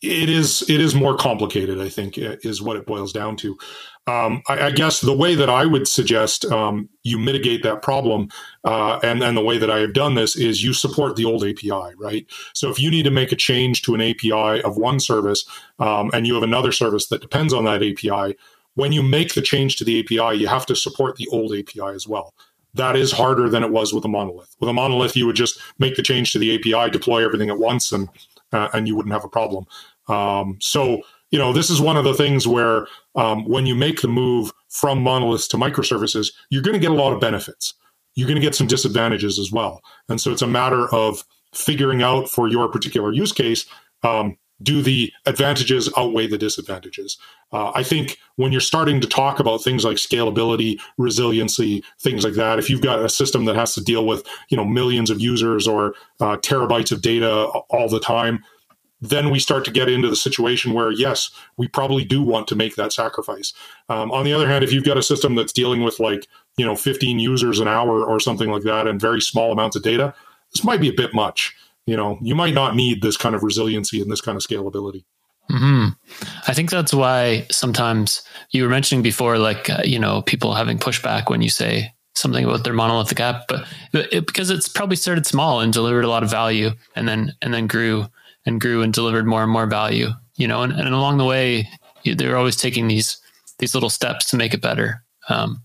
it is it is more complicated. I think is what it boils down to. Um, I, I, guess the way that I would suggest um, you mitigate that problem, uh, and the way that I have done this is you support the old API, right? So if you need to make a change to an API of one service, um, and you have another service that depends on that API, when you make the change to the API, you have to support the old API as well. That is harder than it was with a monolith. With a monolith, you would just make the change to the API, deploy everything at once, and uh, and you wouldn't have a problem. Um, so, you know, this is one of the things where um, when you make the move from monoliths to microservices, you're going to get a lot of benefits. You're going to get some disadvantages as well. And so it's a matter of figuring out for your particular use case um, do the advantages outweigh the disadvantages? Uh, I think when you're starting to talk about things like scalability, resiliency, things like that, if you've got a system that has to deal with you know millions of users or uh, terabytes of data all the time, then we start to get into the situation where, yes, we probably do want to make that sacrifice. Um, on the other hand, if you've got a system that's dealing with like, you know, 15 users an hour or something like that and very small amounts of data, this might be a bit much. You know, you might not need this kind of resiliency and this kind of scalability. Hmm. I think that's why sometimes you were mentioning before, like uh, you know, people having pushback when you say something about their monolithic app, but it, because it's probably started small and delivered a lot of value, and then and then grew and grew and delivered more and more value you know and, and along the way they're always taking these these little steps to make it better um,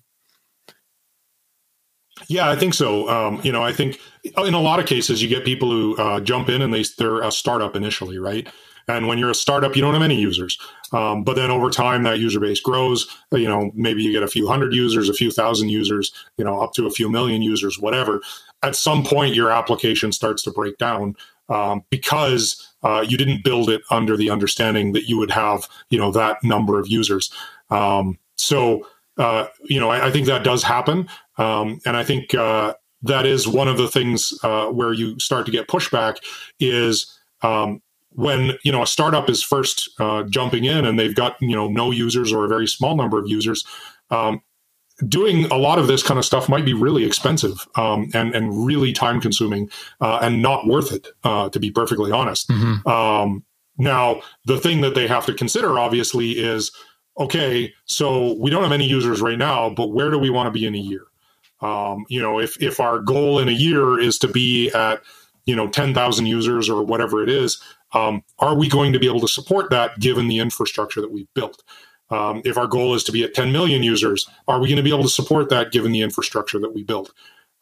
yeah, I think so. Um, you know, I think in a lot of cases you get people who uh, jump in and they they're a startup initially, right? And when you're a startup, you don't have any users. Um, but then over time, that user base grows. You know, maybe you get a few hundred users, a few thousand users, you know, up to a few million users, whatever. At some point, your application starts to break down um, because uh, you didn't build it under the understanding that you would have, you know, that number of users. Um, so, uh, you know, I, I, think that does happen, um, and I think uh, that is one of the things uh, where you start to get pushback is um, when you know a startup is first uh, jumping in and they've got you know no users or a very small number of users. Um, doing a lot of this kind of stuff might be really expensive um, and and really time consuming uh, and not worth it. Uh, to be perfectly honest. Mm-hmm. Um, now, the thing that they have to consider, obviously, is okay. So we don't have any users right now, but where do we want to be in a year? Um, you know, if if our goal in a year is to be at you know ten thousand users or whatever it is, um, are we going to be able to support that given the infrastructure that we've built? Um, if our goal is to be at 10 million users, are we going to be able to support that given the infrastructure that we built?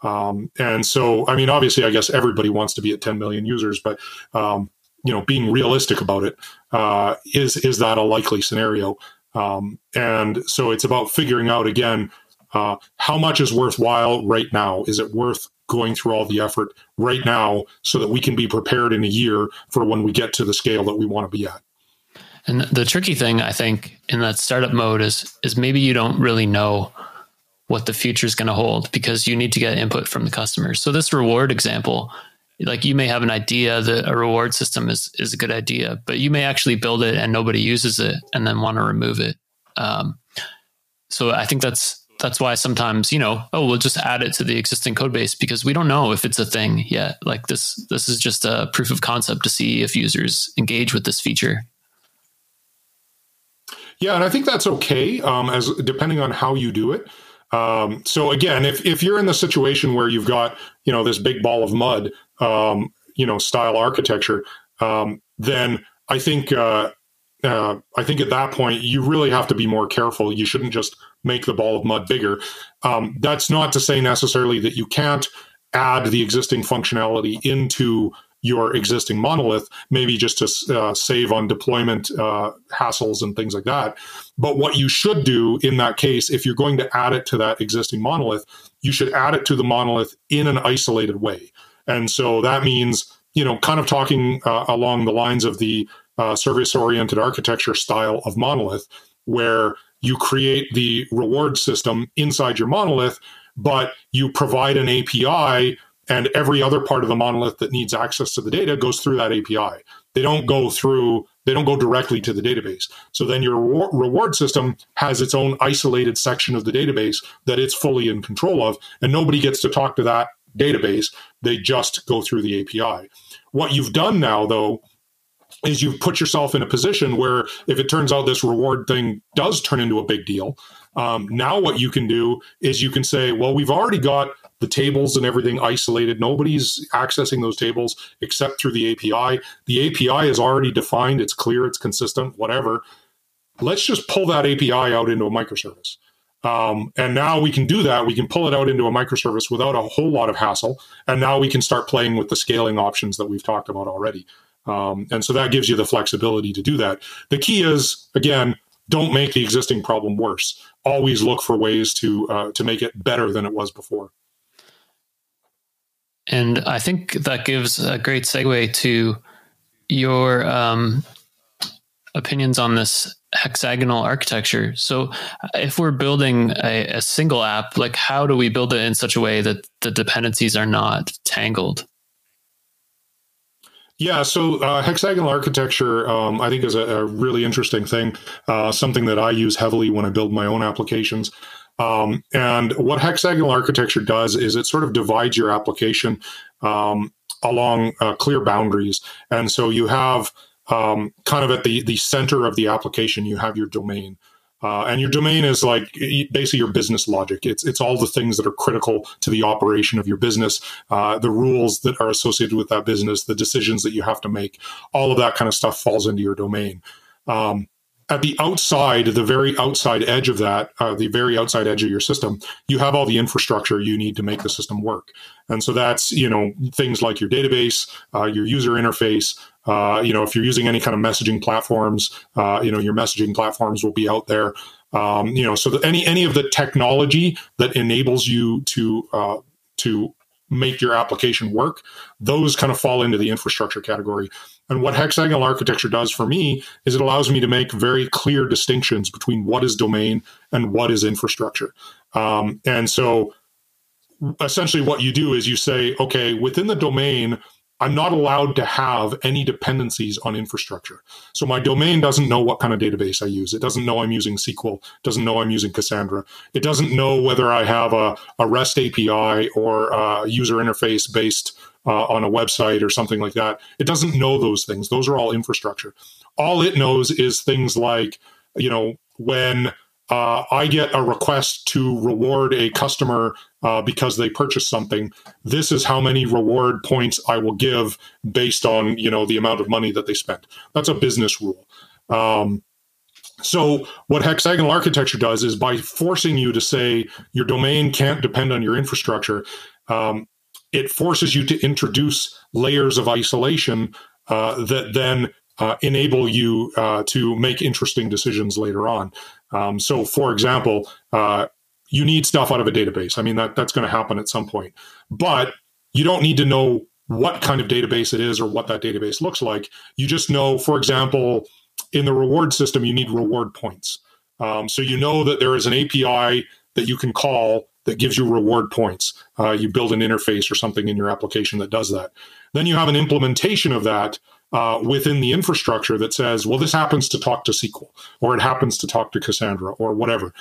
Um, and so, I mean, obviously, I guess everybody wants to be at 10 million users, but um, you know, being realistic about it uh, is is that a likely scenario? Um, and so, it's about figuring out again uh, how much is worthwhile right now. Is it worth going through all the effort right now so that we can be prepared in a year for when we get to the scale that we want to be at? And the tricky thing, I think, in that startup mode is is maybe you don't really know what the future is going to hold because you need to get input from the customers. So this reward example, like you may have an idea that a reward system is is a good idea, but you may actually build it and nobody uses it and then want to remove it. Um, so I think that's that's why sometimes you know oh we'll just add it to the existing code base because we don't know if it's a thing yet like this this is just a proof of concept to see if users engage with this feature yeah, and I think that's okay, um, as depending on how you do it. Um, so again, if if you're in the situation where you've got you know this big ball of mud, um, you know, style architecture, um, then I think uh, uh, I think at that point you really have to be more careful. You shouldn't just make the ball of mud bigger. Um, that's not to say necessarily that you can't add the existing functionality into your existing monolith, maybe just to uh, save on deployment uh, hassles and things like that. But what you should do in that case, if you're going to add it to that existing monolith, you should add it to the monolith in an isolated way. And so that means, you know, kind of talking uh, along the lines of the uh, service oriented architecture style of monolith, where you create the reward system inside your monolith, but you provide an API and every other part of the monolith that needs access to the data goes through that API. They don't go through, they don't go directly to the database. So then your reward system has its own isolated section of the database that it's fully in control of, and nobody gets to talk to that database. They just go through the API. What you've done now, though, is you've put yourself in a position where if it turns out this reward thing does turn into a big deal, um, now what you can do is you can say, well, we've already got the tables and everything isolated. Nobody's accessing those tables except through the API. The API is already defined, it's clear, it's consistent, whatever. Let's just pull that API out into a microservice. Um, and now we can do that. We can pull it out into a microservice without a whole lot of hassle. And now we can start playing with the scaling options that we've talked about already. Um, and so that gives you the flexibility to do that. The key is, again, don't make the existing problem worse. Always look for ways to uh, to make it better than it was before. And I think that gives a great segue to your um, opinions on this hexagonal architecture. So, if we're building a, a, single app, like how do we build it in such a way that the dependencies are not tangled? Yeah, so uh, hexagonal architecture, um, I think, is a, a really interesting thing. Uh, something that I use heavily when I build my own applications. Um, and what hexagonal architecture does is it sort of divides your application um, along uh, clear boundaries. And so you have um, kind of at the, the center of the application, you have your domain. Uh, and your domain is like basically your business logic. It's it's all the things that are critical to the operation of your business, uh, the rules that are associated with that business, the decisions that you have to make. All of that kind of stuff falls into your domain. Um, at the outside, the very outside edge of that, uh, the very outside edge of your system, you have all the infrastructure you need to make the system work. And so that's you know things like your database, uh, your user interface. Uh, you know, if you're using any kind of messaging platforms, uh, you know your messaging platforms will be out there. Um, you know, so any any of the technology that enables you to uh, to make your application work, those kind of fall into the infrastructure category. And what hexagonal architecture does for me is it allows me to make very clear distinctions between what is domain and what is infrastructure. Um, and so essentially what you do is you say, okay, within the domain, I'm not allowed to have any dependencies on infrastructure. So my domain doesn't know what kind of database I use. It doesn't know I'm using SQL, doesn't know I'm using Cassandra. It doesn't know whether I have a, a REST API or a user interface based uh, on a website or something like that. It doesn't know those things. Those are all infrastructure. All it knows is things like, you know, when uh, I get a request to reward a customer uh, because they purchased something. This is how many reward points I will give based on you know the amount of money that they spent. That's a business rule. Um, so what hexagonal architecture does is by forcing you to say your domain can't depend on your infrastructure, um, it forces you to introduce layers of isolation uh, that then uh, enable you uh, to make interesting decisions later on. Um, so, for example, uh, you need stuff out of a database. I mean, that, that's going to happen at some point. But you don't need to know what kind of database it is or what that database looks like. You just know, for example, in the reward system, you need reward points. Um, so you know that there is an API that you can call that gives you reward points. Uh, you build an interface or something in your application that does that. Then you have an implementation of that uh, within the infrastructure that says, well, this happens to talk to SQL or it happens to talk to Cassandra or whatever.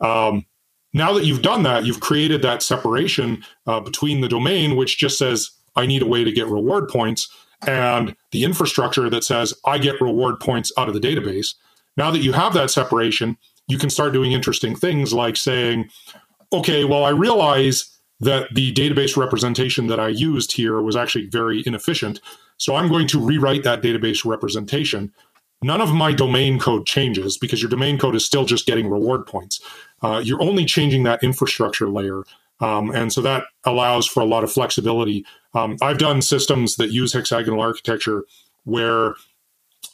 Um, now that you've done that, you've created that separation uh, between the domain, which just says, I need a way to get reward points, and the infrastructure that says, I get reward points out of the database. Now that you have that separation, you can start doing interesting things like saying, okay, well, I realize that the database representation that I used here was actually very inefficient. So I'm going to rewrite that database representation. None of my domain code changes because your domain code is still just getting reward points. Uh, you're only changing that infrastructure layer. Um, and so that allows for a lot of flexibility. Um, I've done systems that use hexagonal architecture where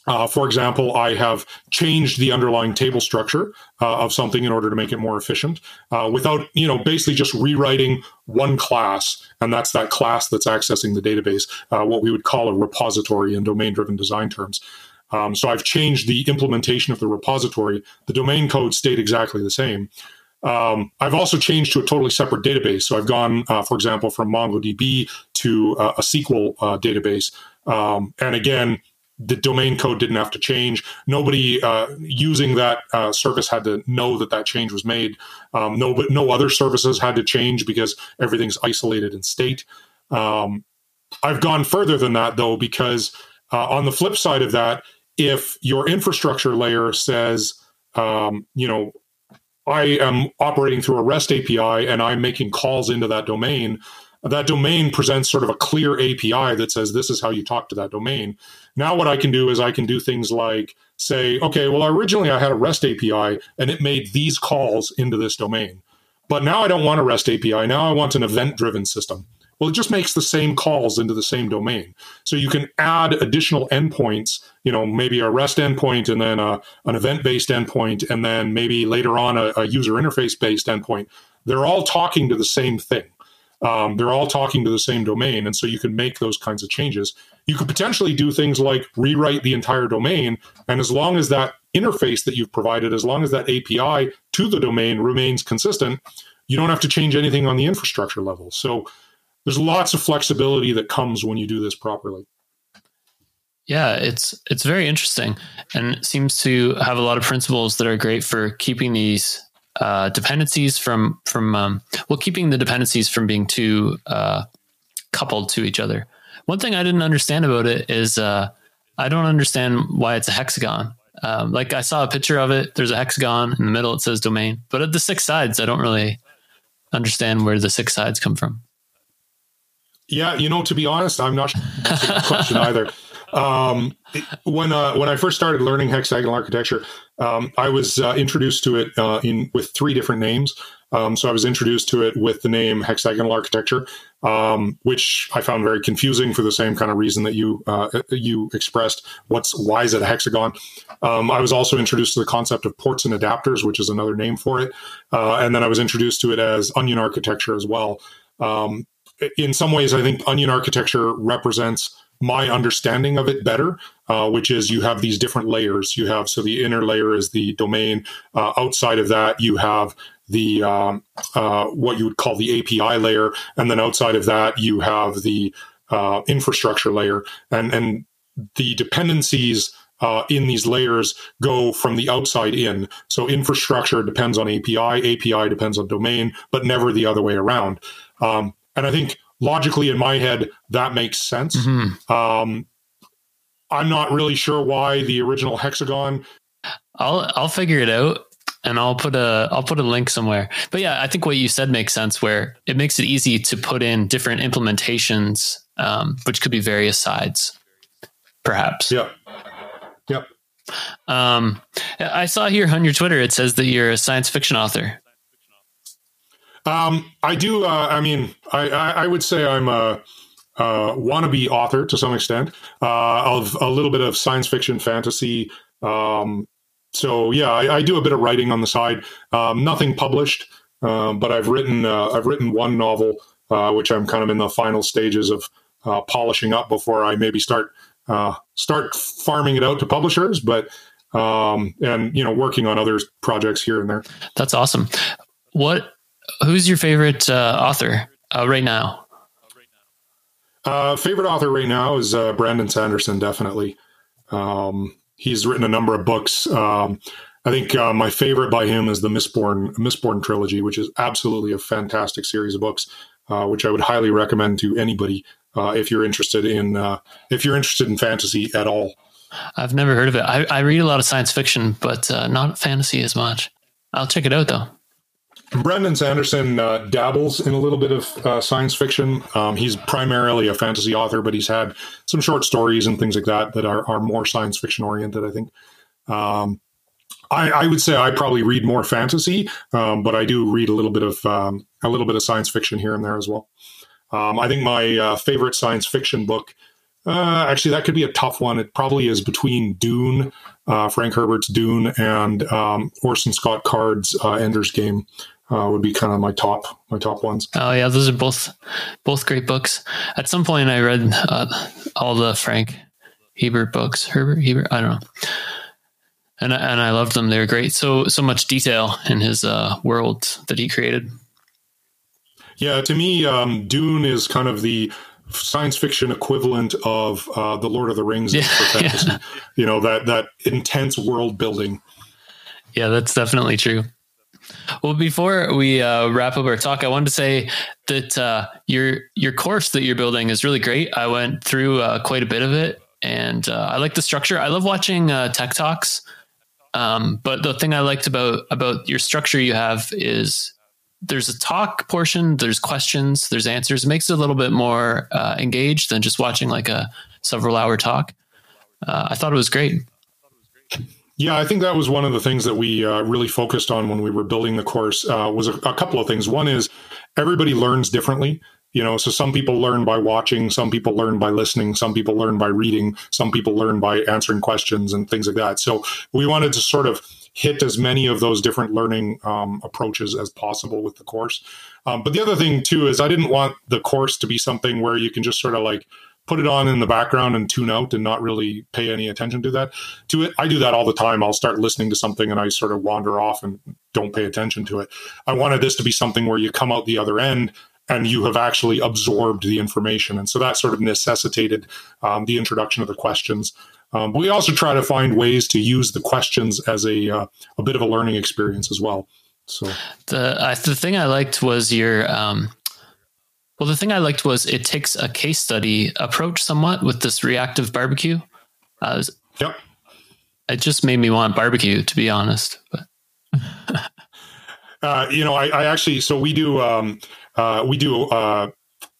uh, for example, I have changed the underlying table structure uh, of something in order to make it more efficient uh, without, you know, basically just rewriting one class. And that's that class that's accessing the database, uh, what we would call a repository in domain driven design terms. Um, so I've changed the implementation of the repository. The domain code stayed exactly the same. Um, I've also changed to a totally separate database. So I've gone, uh, for example, from MongoDB to uh, a SQL database. Um, and again, the domain code didn't have to change. Nobody uh, using that uh, service had to know that that change was made. Um, no, but no other services had to change because everything's isolated in state. Um, I've gone further than that though, because uh, on the flip side of that, if your infrastructure layer says, um, you know, I am operating through a REST API and I'm making calls into that domain, that domain presents sort of a clear API that says this is how you talk to that domain. Now, what I can do is I can do things like say, okay, well, originally I had a REST API and it made these calls into this domain. But now I don't want a REST API. Now I want an event driven system. Well, it just makes the same calls into the same domain. So you can add additional endpoints, you know, maybe a REST endpoint and then a, an event based endpoint, and then maybe later on a, a user interface based endpoint. They're all talking to the same thing. Um, they're all talking to the same domain. And so you can make those kinds of changes. You could potentially do things like rewrite the entire domain. And as long as that interface that you've provided, as long as that API to the domain remains consistent, you don't have to change anything on the infrastructure level. So there's lots of flexibility that comes when you do this properly. Yeah, it's it's very interesting and seems to have a lot of principles that are great for keeping these uh, dependencies from from um, well keeping the dependencies from being too uh, coupled to each other. One thing I didn't understand about it is uh, I don't understand why it's a hexagon. Um, like I saw a picture of it. There's a hexagon in the middle. It says domain, but at the six sides, I don't really understand where the six sides come from. Yeah, you know, to be honest, I'm not sure question either. Um, when uh, when I first started learning hexagonal architecture, um, I was uh, introduced to it uh, in with three different names. Um, so I was introduced to it with the name hexagonal architecture, um, which I found very confusing for the same kind of reason that you uh, you expressed. What's why is it a hexagon? Um, I was also introduced to the concept of ports and adapters, which is another name for it, uh, and then I was introduced to it as onion architecture as well. Um, in some ways, I think onion architecture represents my understanding of it better, uh, which is you have these different layers. You have so the inner layer is the domain. Uh, outside of that, you have the um, uh, what you would call the API layer, and then outside of that, you have the uh, infrastructure layer, and and the dependencies uh, in these layers go from the outside in. So infrastructure depends on API, API depends on domain, but never the other way around. Um, and I think logically in my head that makes sense. Mm-hmm. Um, I'm not really sure why the original hexagon. I'll I'll figure it out and I'll put a I'll put a link somewhere. But yeah, I think what you said makes sense. Where it makes it easy to put in different implementations, um, which could be various sides, perhaps. Yeah. Yep. Um, I saw here on your Twitter it says that you're a science fiction author. Um, I do. Uh, I mean, I, I, I, would say I'm a, a wannabe author to some extent uh, of a little bit of science fiction, fantasy. Um, so yeah, I, I, do a bit of writing on the side. Um, nothing published, um, but I've written uh, I've written one novel, uh, which I'm kind of in the final stages of uh, polishing up before I maybe start uh, start farming it out to publishers. But um, and you know, working on other projects here and there. That's awesome. What Who's your favorite uh, author uh, right now? Uh, favorite author right now is uh, Brandon Sanderson. Definitely, um, he's written a number of books. Um, I think uh, my favorite by him is the Mistborn Mistborn trilogy, which is absolutely a fantastic series of books, uh, which I would highly recommend to anybody if you're interested in if you're interested in fantasy at all. I've never heard of it. I, I read a lot of science fiction, but not fantasy as much. I'll check it out though. Brandon Sanderson uh, dabbles in a little bit of uh, science fiction. Um, he's primarily a fantasy author, but he's had some short stories and things like that that are, are more science fiction oriented, I think. Um, I, I, would say I probably read more fantasy, um, but I do read a little bit of um, a little bit of science fiction here and there as well. Um, I think my uh, favorite science fiction book, uh, actually, that could be a tough one. It probably is between Dune, uh, Frank Herbert's Dune, and um, Orson Scott Card's uh, Ender's Game uh, would be kind of my top my top ones. Oh yeah, those are both both great books. At some point, I read uh, all the Frank Herbert books. Herbert Hebert, I don't know, and and I loved them. They were great. So so much detail in his uh, world that he created. Yeah, to me, um, Dune is kind of the science fiction equivalent of uh, the Lord of the Rings yeah. Yeah. You know that that intense world building. Yeah, that's definitely true. Well, before we uh, wrap up our talk, I wanted to say that uh, your your course that you're building is really great. I went through uh, quite a bit of it, and uh, I like the structure. I love watching uh, tech talks, um, but the thing I liked about about your structure you have is there's a talk portion, there's questions, there's answers. It makes it a little bit more uh, engaged than just watching like a several hour talk. I thought it was great. Yeah, I think that was one of the things that we uh, really focused on when we were building the course. Uh, was a, a, couple of things. One is everybody learns differently. You know, so some people learn by watching, some people learn by listening, some people learn by reading, some people learn by answering questions and things like that. So we wanted to sort of hit as many of those different learning um, approaches as possible with the course. Um, but the other thing too is I didn't want the course to be something where you can just sort of like put it on in the background and tune out and not really pay any attention to that. To it i do that all the time. I'll start listening to something and i sort of wander off and don't pay attention to it. I wanted this to be something where you come out the other end and you have actually absorbed the information. And so that sort of necessitated um, the introduction of the questions. Um, but we also try to find ways to use the questions as a uh, a bit of a learning experience as well. So the uh, the thing I liked was your um, well, the thing I liked was it takes a case study approach somewhat with this reactive barbecue. Uh, yep. It just made me want barbecue, to be honest. But uh, you know, I, I, actually so we do um, uh, we do uh,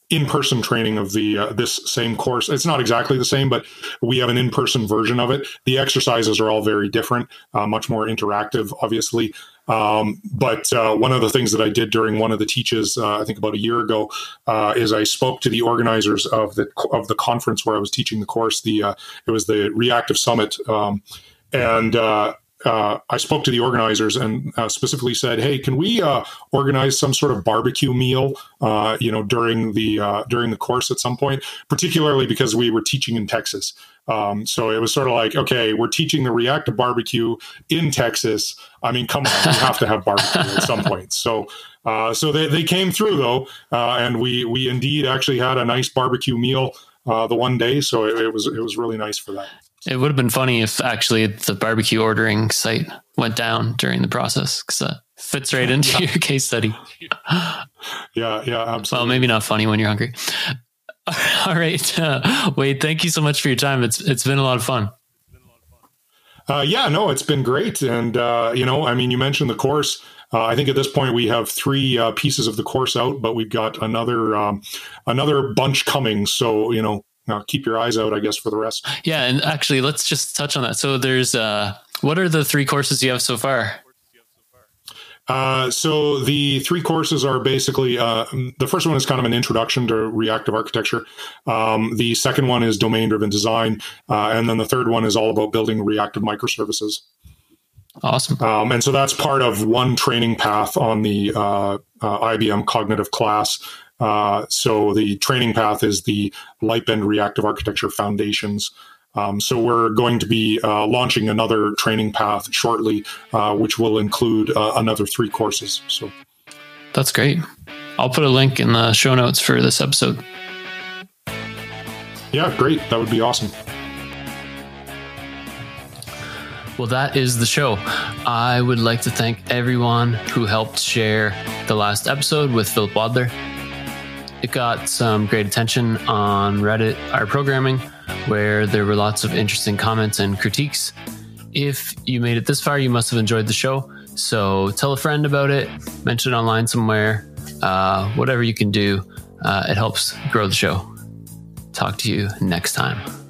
in-person training of the uh, this same course. It's not exactly the same, but we have an in-person version of it. The exercises are all very different, uh, much more interactive, obviously. Um, but uh, one of the things that I did during one of the teaches, uh, I think about a year ago, uh, is I spoke to the organizers of the of the conference where I was teaching the course. The uh, it was the Reactive Summit, um, and uh, I spoke to the organizers and uh, specifically said, "Hey, can we uh, organize some sort of barbecue meal, uh, you know, during the uh, during the course at some point, particularly because we were teaching in Texas." Um, so it was sort of like, okay, we're teaching the reactive barbecue in Texas. I mean, come on, we have to have barbecue at some point. So, uh, so they, they came through though, uh, and we we indeed actually had a nice barbecue meal uh, the one day. So it, it, was it was really nice for that. It would have been funny if actually the barbecue ordering site went down during the process because that fits right into yeah. your case study. yeah, yeah, absolutely. Well, maybe not funny when you're hungry. All right, uh, Wade. Thank you so much for your time. It's it's been a lot of fun. Uh, yeah, no, it's been great, and uh, you know, I mean, you mentioned the course. Uh, I think at this point we have three uh, pieces of the course out, but we've got another um, another bunch coming. So you know, uh, keep your eyes out, I guess, for the rest. Yeah, and actually, let's just touch on that. So, there's uh, what are the three courses you have so far? Uh, so the three courses are basically uh, the first one is kind of an introduction to reactive architecture. Um, the second one is domain driven design, uh, and then the third one is all about building reactive microservices. Awesome. Um, and so that's part of one training path on the uh, uh, IBM cognitive class. Uh, so the training path is the Lightbend Reactive Architecture Foundations. Um, so we're going to be uh, launching another training path shortly, uh, which will include uh, another three courses. So that's great. I'll put a link in the show notes for this episode. Yeah, great. That would be awesome. Well, that is the show. I would like to thank everyone who helped share the last episode with Philip Wadler. It got some great attention on Reddit, r/programming, where there were lots of interesting comments and critiques. If you made it this far, you must have enjoyed the show. So tell a friend about it, mention it online somewhere, uh, whatever you can do. Uh, it helps grow the show. Talk to you next time.